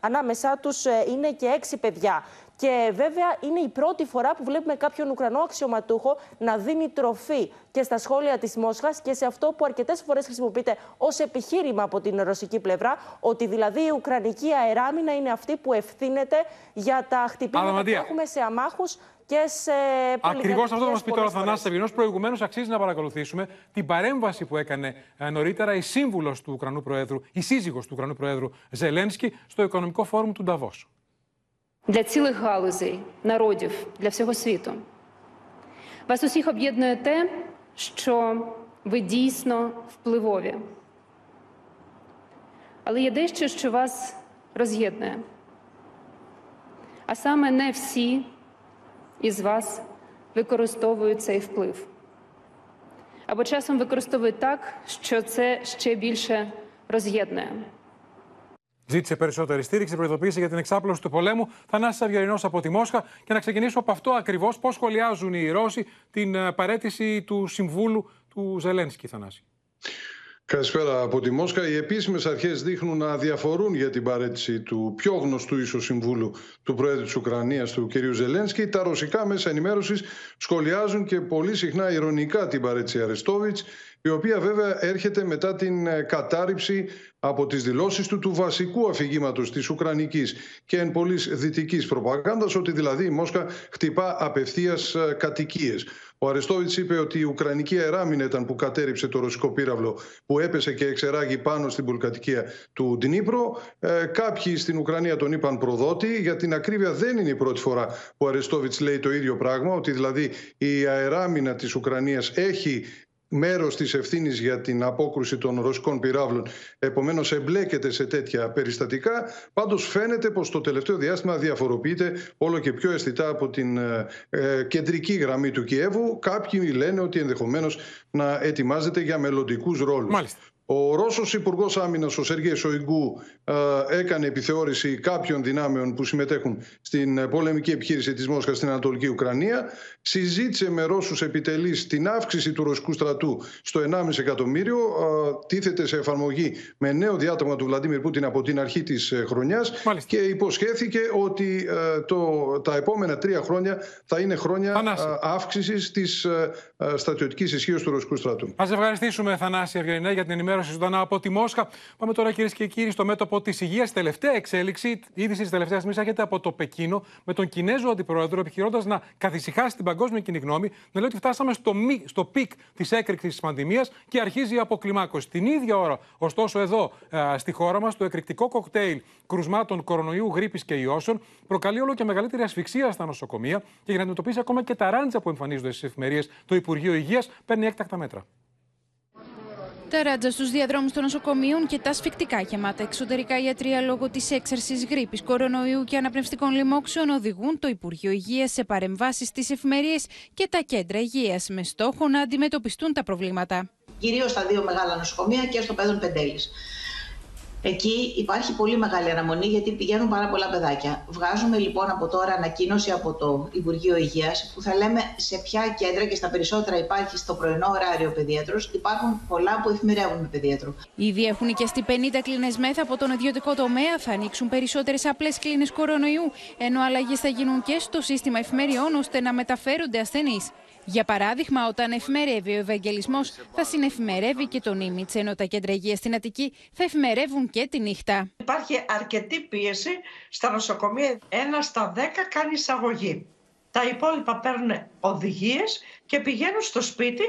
ανάμεσά τους ε, είναι και 6 παιδιά. Και βέβαια είναι η πρώτη φορά που βλέπουμε κάποιον Ουκρανό αξιωματούχο να δίνει τροφή και στα σχόλια της Μόσχας και σε αυτό που αρκετές φορές χρησιμοποιείται ως επιχείρημα από την ρωσική πλευρά, ότι δηλαδή η Ουκρανική αεράμινα είναι αυτή που ευθύνεται για τα χτυπήματα που έχουμε σε αμάχους και σε Ακριβώς αυτό θα μας πει τώρα ο Θανάσης Ευγενό. Προηγουμένως, αξίζει να παρακολουθήσουμε την παρέμβαση που έκανε ε, νωρίτερα η σύμβουλος του Ουκρανού Προέδρου, η σύζυγος του Ουκρανού Προέδρου Ζελένσκι, στο Οικονομικό Φόρουμ του Νταβός. Для цілих галузей, народів, для всього світу. Вас усіх об'єднує те, що ви дійсно впливові. Але є дещо, що вас роз'єднує. А саме не всі із вас використовують цей вплив. Або часом використовують так, що це ще більше роз'єднує. Ζήτησε περισσότερη στήριξη, προειδοποίησε για την εξάπλωση του πολέμου. Θανάσης Αυγερινός από τη Μόσχα. Και να ξεκινήσω από αυτό ακριβώς πώς σχολιάζουν οι Ρώσοι την ε, παρέτηση του συμβούλου του Ζελένσκι, Θανάση; Καλησπέρα από τη Μόσχα. Οι επίσημες αρχές δείχνουν να διαφορούν για την παρέτηση του πιο γνωστού ίσως συμβούλου του Προέδρου της Ουκρανίας, του κ. Ζελένσκι. Τα ρωσικά μέσα ενημέρωσης σχολιάζουν και πολύ συχνά ηρωνικά την παρέτηση Αρεστόβιτς, η οποία βέβαια έρχεται μετά την ε, κατάρριψη από τις δηλώσεις του του βασικού αφηγήματος της Ουκρανικής και εν πολλής δυτικής προπαγάνδας, ότι δηλαδή η Μόσχα χτυπά απευθείας ε, κατοικίες. Ο Αρεστόβιτς είπε ότι η Ουκρανική αεράμινα ήταν που κατέριψε το ρωσικό πύραυλο που έπεσε και εξεράγει πάνω στην πολυκατοικία του Ντνίπρο. Ε, κάποιοι στην Ουκρανία τον είπαν προδότη. Για την ακρίβεια δεν είναι η πρώτη φορά που ο Αρεστόβιτς λέει το ίδιο πράγμα, ότι δηλαδή η αεράμινα της Ουκρανίας έχει μέρος της ευθύνης για την απόκρουση των ρωσικών πυράβλων επομένως εμπλέκεται σε τέτοια περιστατικά πάντως φαίνεται πως το τελευταίο διάστημα διαφοροποιείται όλο και πιο αισθητά από την ε, ε, κεντρική γραμμή του Κιέβου κάποιοι λένε ότι ενδεχομένως να ετοιμάζεται για μελλοντικούς ρόλους. Μάλιστα. Ο Ρώσος Υπουργός Άμυνας, ο Σεργέ Σοϊγκού, ε, έκανε επιθεώρηση κάποιων δυνάμεων που συμμετέχουν στην πολεμική επιχείρηση της Μόσχας στην Ανατολική Ουκρανία. Συζήτησε με Ρώσους επιτελείς την αύξηση του ρωσικού στρατού στο 1,5 εκατομμύριο. Ε, τίθεται σε εφαρμογή με νέο διάταγμα του Βλαντίμιρ Πούτιν από την αρχή της χρονιάς και υποσχέθηκε ότι το, τα επόμενα τρία χρόνια θα είναι χρόνια αύξησης της στρατιωτικής ισχύως του ρωσικού στρατού. Α ευχαριστήσουμε, Θανάση Ευγενινέ, για την ενημέρωση ενημέρωση ζωντανά από τη Μόσχα. Πάμε τώρα, κυρίες και κύριοι, στο μέτωπο της υγείας. Τελευταία εξέλιξη, η είδηση της τελευταίας στιγμής έρχεται από το Πεκίνο, με τον Κινέζο αντιπρόεδρο επιχειρώντας να καθησυχάσει την παγκόσμια κοινή γνώμη, να λέει ότι φτάσαμε στο, μη, στο peak της έκρηξης της πανδημίας και αρχίζει η αποκλιμάκωση. Την ίδια ώρα, ωστόσο, εδώ α, στη χώρα μας, το εκρηκτικό κοκτέιλ κρουσμάτων κορονοϊού, γρίπης και ιώσεων προκαλεί όλο και μεγαλύτερη ασφυξία στα νοσοκομεία και για να αντιμετωπίσει ακόμα και τα ράντζα που εμφανίζονται στις εφημερίες, το Υπουργείο Υγείας παίρνει έκτακτα μέτρα. Τα ράτζα στους διαδρόμους των νοσοκομείων και τα σφιχτικά γεμάτα εξωτερικά ιατρία λόγω της έξαρσης γρήπης, κορονοϊού και αναπνευστικών λοιμόξεων οδηγούν το Υπουργείο Υγείας σε παρεμβάσεις στις εφημερίες και τα κέντρα υγείας με στόχο να αντιμετωπιστούν τα προβλήματα. Κυρίως στα δύο μεγάλα νοσοκομεία και στο Πέδον Πεντέλης. Εκεί υπάρχει πολύ μεγάλη αναμονή γιατί πηγαίνουν πάρα πολλά παιδάκια. Βγάζουμε λοιπόν από τώρα ανακοίνωση από το Υπουργείο Υγείας που θα λέμε σε ποια κέντρα και στα περισσότερα υπάρχει στο πρωινό ωράριο παιδίατρο. Υπάρχουν πολλά που εφημερεύουν με παιδίατρο. Ήδη έχουν και στη 50 κλίνες μεθ από τον ιδιωτικό τομέα. Θα ανοίξουν περισσότερες απλές κλίνες κορονοϊού. Ενώ αλλαγές θα γίνουν και στο σύστημα εφημεριών ώστε να μεταφέρονται ασθενείς. Για παράδειγμα, όταν εφημερεύει ο Ευαγγελισμός, θα συνεφημερεύει και τον Ήμιτ, ενώ τα κέντρα υγείας στην Αττική θα εφημερεύουν και τη νύχτα. Υπάρχει αρκετή πίεση στα νοσοκομεία. Ένα στα δέκα κάνει εισαγωγή. Τα υπόλοιπα παίρνουν οδηγίες και πηγαίνουν στο σπίτι.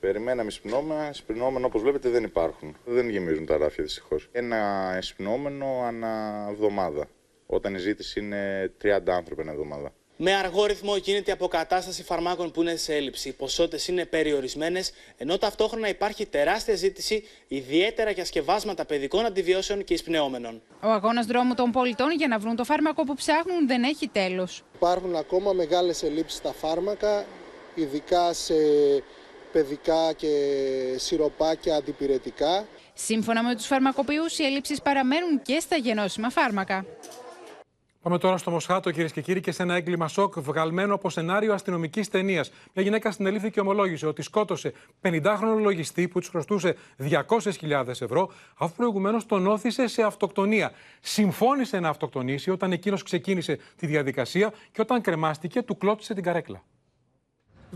Περιμέναμε εισπνόμενα. Εισπνόμενα, όπως βλέπετε, δεν υπάρχουν. Δεν γεμίζουν τα ράφια δυστυχώς. Ένα εισπνόμενο ανά εβδομάδα. Όταν η ζήτηση είναι 30 άνθρωποι ένα εβδομάδα. Με αργό ρυθμό γίνεται η αποκατάσταση φαρμάκων που είναι σε έλλειψη. Οι ποσότητες είναι περιορισμένες, ενώ ταυτόχρονα υπάρχει τεράστια ζήτηση, ιδιαίτερα για σκευάσματα παιδικών αντιβιώσεων και εισπνεώμενων. Ο αγώνας δρόμου των πολιτών για να βρουν το φάρμακο που ψάχνουν δεν έχει τέλος. Υπάρχουν ακόμα μεγάλες ελλείψεις στα φάρμακα, ειδικά σε παιδικά και σιροπάκια αντιπηρετικά. Σύμφωνα με τους φαρμακοποιούς, οι ελλείψεις παραμένουν και στα γενώσιμα φάρμακα. Πάμε τώρα στο Μοσχάτο, κυρίες και κύριοι, και σε ένα έγκλημα σοκ βγαλμένο από σενάριο αστυνομικής ταινίας. Μια γυναίκα συνελήφθη και ομολόγησε ότι σκότωσε 50χρονο λογιστή που τους χρωστούσε 200.000 ευρώ, αφού προηγουμένως τον όθησε σε αυτοκτονία. Συμφώνησε να αυτοκτονήσει όταν εκείνος ξεκίνησε τη διαδικασία και όταν κρεμάστηκε, του κλώτησε την καρέκλα.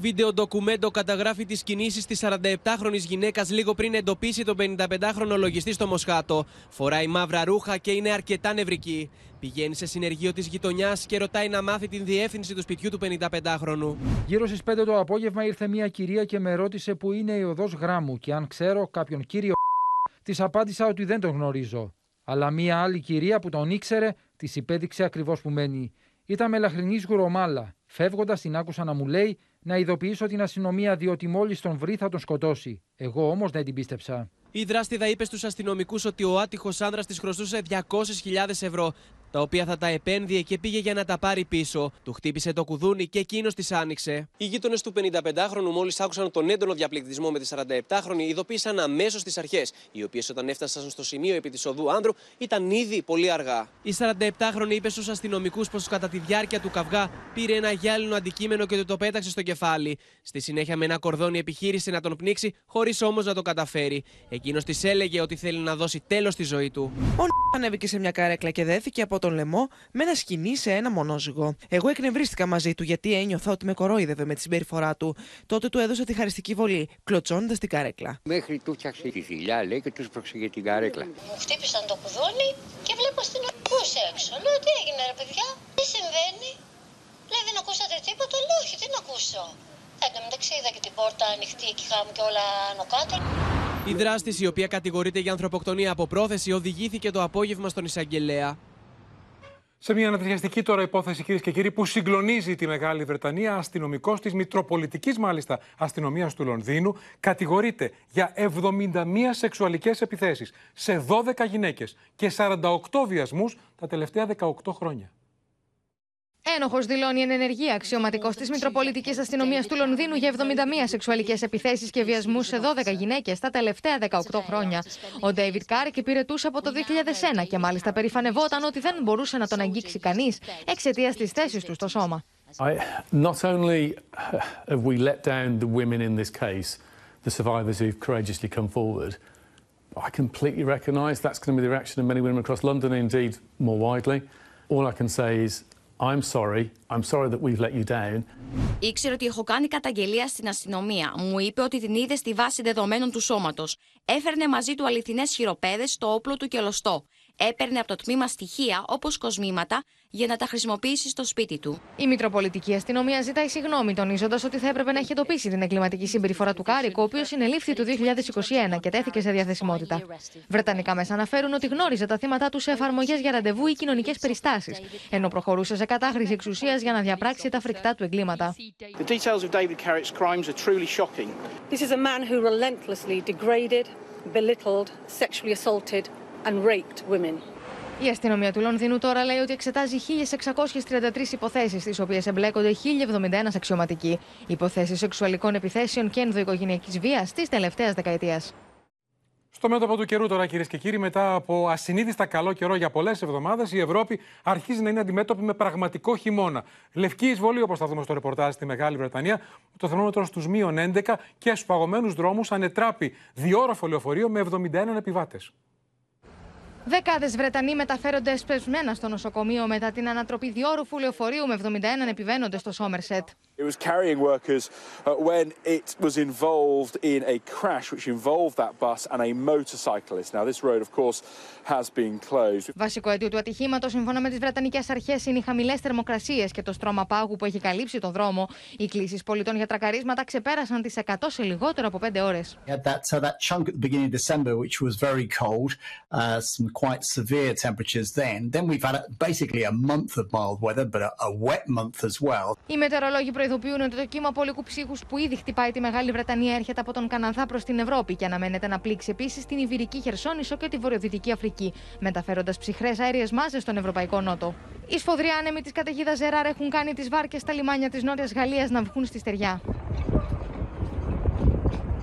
Βίντεο ντοκουμέντο καταγράφει τις κινήσεις της 47χρονη γυναίκας λίγο πριν εντοπίσει τον 55χρονο λογιστή στο Μοσχάτο. Φοράει μαύρα ρούχα και είναι αρκετά νευρική. Πηγαίνει σε συνεργείο της γειτονιάς και ρωτάει να μάθει την διεύθυνση του σπιτιού του 55χρονου. Γύρω στις 5 το απόγευμα ήρθε μια κυρία και με ρώτησε που είναι η οδός γράμμου και αν ξέρω κάποιον κύριο. Της απάντησα ότι δεν τον γνωρίζω. Αλλά μια άλλη κυρία που τον ήξερε της υπέδειξε ακριβώς που μένει. Ήταν μελαχρινή γουρομάλα. Φεύγοντας την άκουσα να μου λέει να ειδοποιήσω την αστυνομία διότι μόλις τον βρει θα τον σκοτώσει. Εγώ όμως δεν την πίστεψα. Η δράστηδα είπε στους αστυνομικούς ότι ο άτυχος άνδρας της χρωστούσε 200.000 ευρώ, τα οποία θα τα επένδυε και πήγε για να τα πάρει πίσω. Του χτύπησε το κουδούνι και εκείνος τη άνοιξε. Οι γείτονες του 55χρονου, μόλις άκουσαν τον έντονο διαπληκτισμό με τη 47χρονη, ειδοποίησαν αμέσως τις αρχές, οι οποίες όταν έφτασαν στο σημείο επί της οδού άνδρου ήταν ήδη πολύ αργά. Η 47χρονη είπε στου αστυνομικούς πως κατά τη διάρκεια του καυγά πήρε ένα γυάλινο αντικείμενο και του το πέταξε στο κεφάλι. Στη συνέχεια με ένα κορδόνι επιχείρησε να τον πνίξει, χωρίς όμως να το καταφέρει. Εκείνος της έλεγε ότι θέλει να δώσει τέλος στη ζωή του. Ο ανέβηκε σε μια καρέκλα και δέθηκε από τον λαιμό με ένα σκηνή σε ένα μονόζυγο. Εγώ εκνευρίστηκα μαζί του γιατί ένιωθα ότι με κορόιδευε με τη συμπεριφορά του. Τότε του έδωσα τη χαριστική βολή, κλωτσώνοντας την καρέκλα. Μέχρι του φτιάξε τη θηλιά, λέει, και τους πρόσεξε την καρέκλα. Μου χτύπησαν το κουδούνι και βλέπω αστυνομικού έξω. Λέω τι έγινε, ρε παιδιά, τι συμβαίνει; Λέει δεν ακούσατε τίποτα, λέω όχι, τι να ακούσω. Εν τω μεταξύ είδα και την πόρτα ανοιχτή και είχαμε και όλα άνω κάτω. Η δράστη, η οποία κατηγορείται για ανθρωποκτονία από πρόθεση, οδηγήθηκε το απόγευμα στον εισαγγελέα. Σε μια ανατριχιαστική τώρα υπόθεση, κυρίες και κύριοι, που συγκλονίζει τη Μεγάλη Βρετανία, αστυνομικός της Μητροπολιτικής μάλιστα αστυνομίας του Λονδίνου κατηγορείται για 71 σεξουαλικές επιθέσεις σε 12 γυναίκες και 48 βιασμούς τα τελευταία 18 χρόνια. Ένοχος δηλώνει εν ενεργεία αξιωματικός της Μητροπολιτικής Αστυνομίας του Λονδίνου για 71 σεξουαλικές επιθέσεις και βιασμούς σε 12 γυναίκες τα τελευταία 18 χρόνια. Ο Ντέιβιντ Κάρικ υπηρετούσε από το 2001 και μάλιστα περηφανευόταν ότι δεν μπορούσε να τον αγγίξει κανείς εξαιτίας της θέσης του στο σώμα. I, not only have we let down the women in this case, the survivors who've courageously come forward, I completely recognise that's going to be the reaction of many women across London and indeed more widely. All I can say is I'm sorry. I'm sorry that we've let you down. Ήξερε ότι έχω κάνει καταγγελία στην αστυνομία. Μου είπε ότι την είδε στη βάση δεδομένων του σώματος. Έφερνε μαζί του αληθινές χειροπέδες, το όπλο του και λωστό. Έπαιρνε από το τμήμα στοιχεία, όπως κοσμήματα, για να τα χρησιμοποιήσει στο σπίτι του. Η Μητροπολιτική Αστυνομία ζητάει συγγνώμη, τονίζοντας ότι θα έπρεπε να έχει εντοπίσει την εγκληματική συμπεριφορά του Κάρικ, ο οποίος συνελήφθη το 2021 και τέθηκε σε διαθεσιμότητα. Βρετανικά μέσα αναφέρουν ότι γνώριζε τα θύματα του σε εφαρμογές για ραντεβού ή κοινωνικές περιστάσεις, ενώ προχωρούσε σε κατάχρηση εξουσίας για να διαπράξει τα φρικτά του εγκλήματα. The details of David Carrick's crimes are truly shocking. This is a man who relentlessly degraded, belittled, sexually assaulted and raped women. Η αστυνομία του Λονδίνου τώρα λέει ότι εξετάζει 1.633 υποθέσεις, στι οποίες εμπλέκονται 1.071 αξιωματικοί. Υποθέσεις σεξουαλικών επιθέσεων και ενδοοικογενειακής βίας της τελευταίας δεκαετίας. Στο μέτωπο του καιρού τώρα, κυρίες και κύριοι, μετά από ασυνείδηστα καλό καιρό για πολλές εβδομάδες, η Ευρώπη αρχίζει να είναι αντιμέτωπη με πραγματικό χειμώνα. Λευκή εισβολή, όπως θα δούμε στο ρεπορτάζ στη Μεγάλη Βρετανία, το θερμόμετρο στους μείον 11 και στους παγωμένους δρόμους ανετράπει διόροφο λεωφορείο με 71 επιβάτες. Δεκάδες Βρετανοί μεταφέρονται εσπευσμένα στο νοσοκομείο μετά την ανατροπή διόρουφου λεωφορείου με 71 επιβαίνοντες στο Σόμερσετ. It was carrying workers uh, when it was involved in a crash which involved that bus and a motorcyclist. Now, this road, of course, has been closed. Βασικό αίτιο του ατυχήματο, σύμφωνα με τι Βρετανικέ Αρχέ, είναι οι χαμηλέ θερμοκρασίε και το στρώμα πάγου που έχει καλύψει τον δρόμο. Οι κλήσει πολιτών για τρακαρίσματα ξεπέρασαν τι 100 σε λιγότερο από 5 ώρε. That, uh, that chunk at the beginning of December, which was very cold, uh, some quite severe temperatures then. Then we've had a, basically a month of mild weather, but a, a wet month as well. Οι μετεωρολόγοι προειδοποιούν ότι το κύμα πολικού ψύχους που ήδη χτυπάει τη Μεγάλη Βρετανία έρχεται από τον Καναδά προς την Ευρώπη και αναμένεται να πλήξει επίσης την Ιβυρική Χερσόνησο και τη Βορειοδυτική Αφρική, μεταφέροντας ψυχρές αέριες μάζες στον Ευρωπαϊκό Νότο. Οι σφοδροί άνεμοι της καταιγίδα Ζεράρ έχουν κάνει τις βάρκες στα λιμάνια της Νότιας Γαλλίας να βγουν στη στεριά.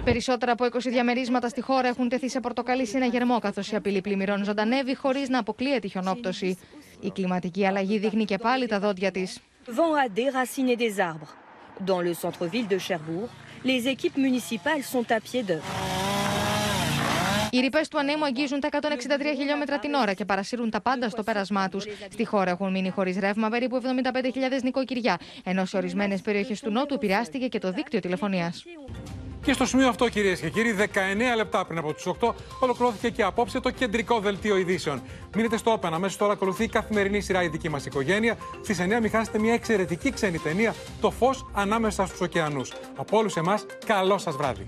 Περισσότερα από 20 διαμερίσματα στη χώρα έχουν τεθεί σε πορτοκαλί συναγερμό, καθώς η απειλή πλημμυρών ζωντανεύει χωρίς να αποκλείεται χιονόπτωση. Η κλιματική αλλαγή δείχνει και πάλι τα δόντια της. Vent à déraciner des arbres. Dans le centre-ville de Cherbourg, les équipes municipales sont à pied d'œuvre. Οι ρηπές του ανέμου αγγίζουν τα 163 χιλιόμετρα την ώρα και παρασύρουν τα πάντα στο πέρασμά τους. Στη χώρα έχουν μείνει χωρίς ρεύμα περίπου 75.000 νοικοκυριά, ενώ σε ορισμένες περιοχές του Νότου επηρεάστηκε και το δίκτυο τηλεφωνίας. Και στο σημείο αυτό, κυρίες και κύριοι, 19 λεπτά πριν από του 8, ολοκληρώθηκε και απόψε το κεντρικό δελτίο ειδήσεων. Μείνετε στο Open, αμέσως τώρα ακολουθεί η καθημερινή σειρά Η δική μας οικογένεια. Στις 9 μην χάσετε μια εξαιρετική ξένη ταινία, Το φως ανάμεσα στους ωκεανούς. Από όλους εμάς, καλό σας βράδυ.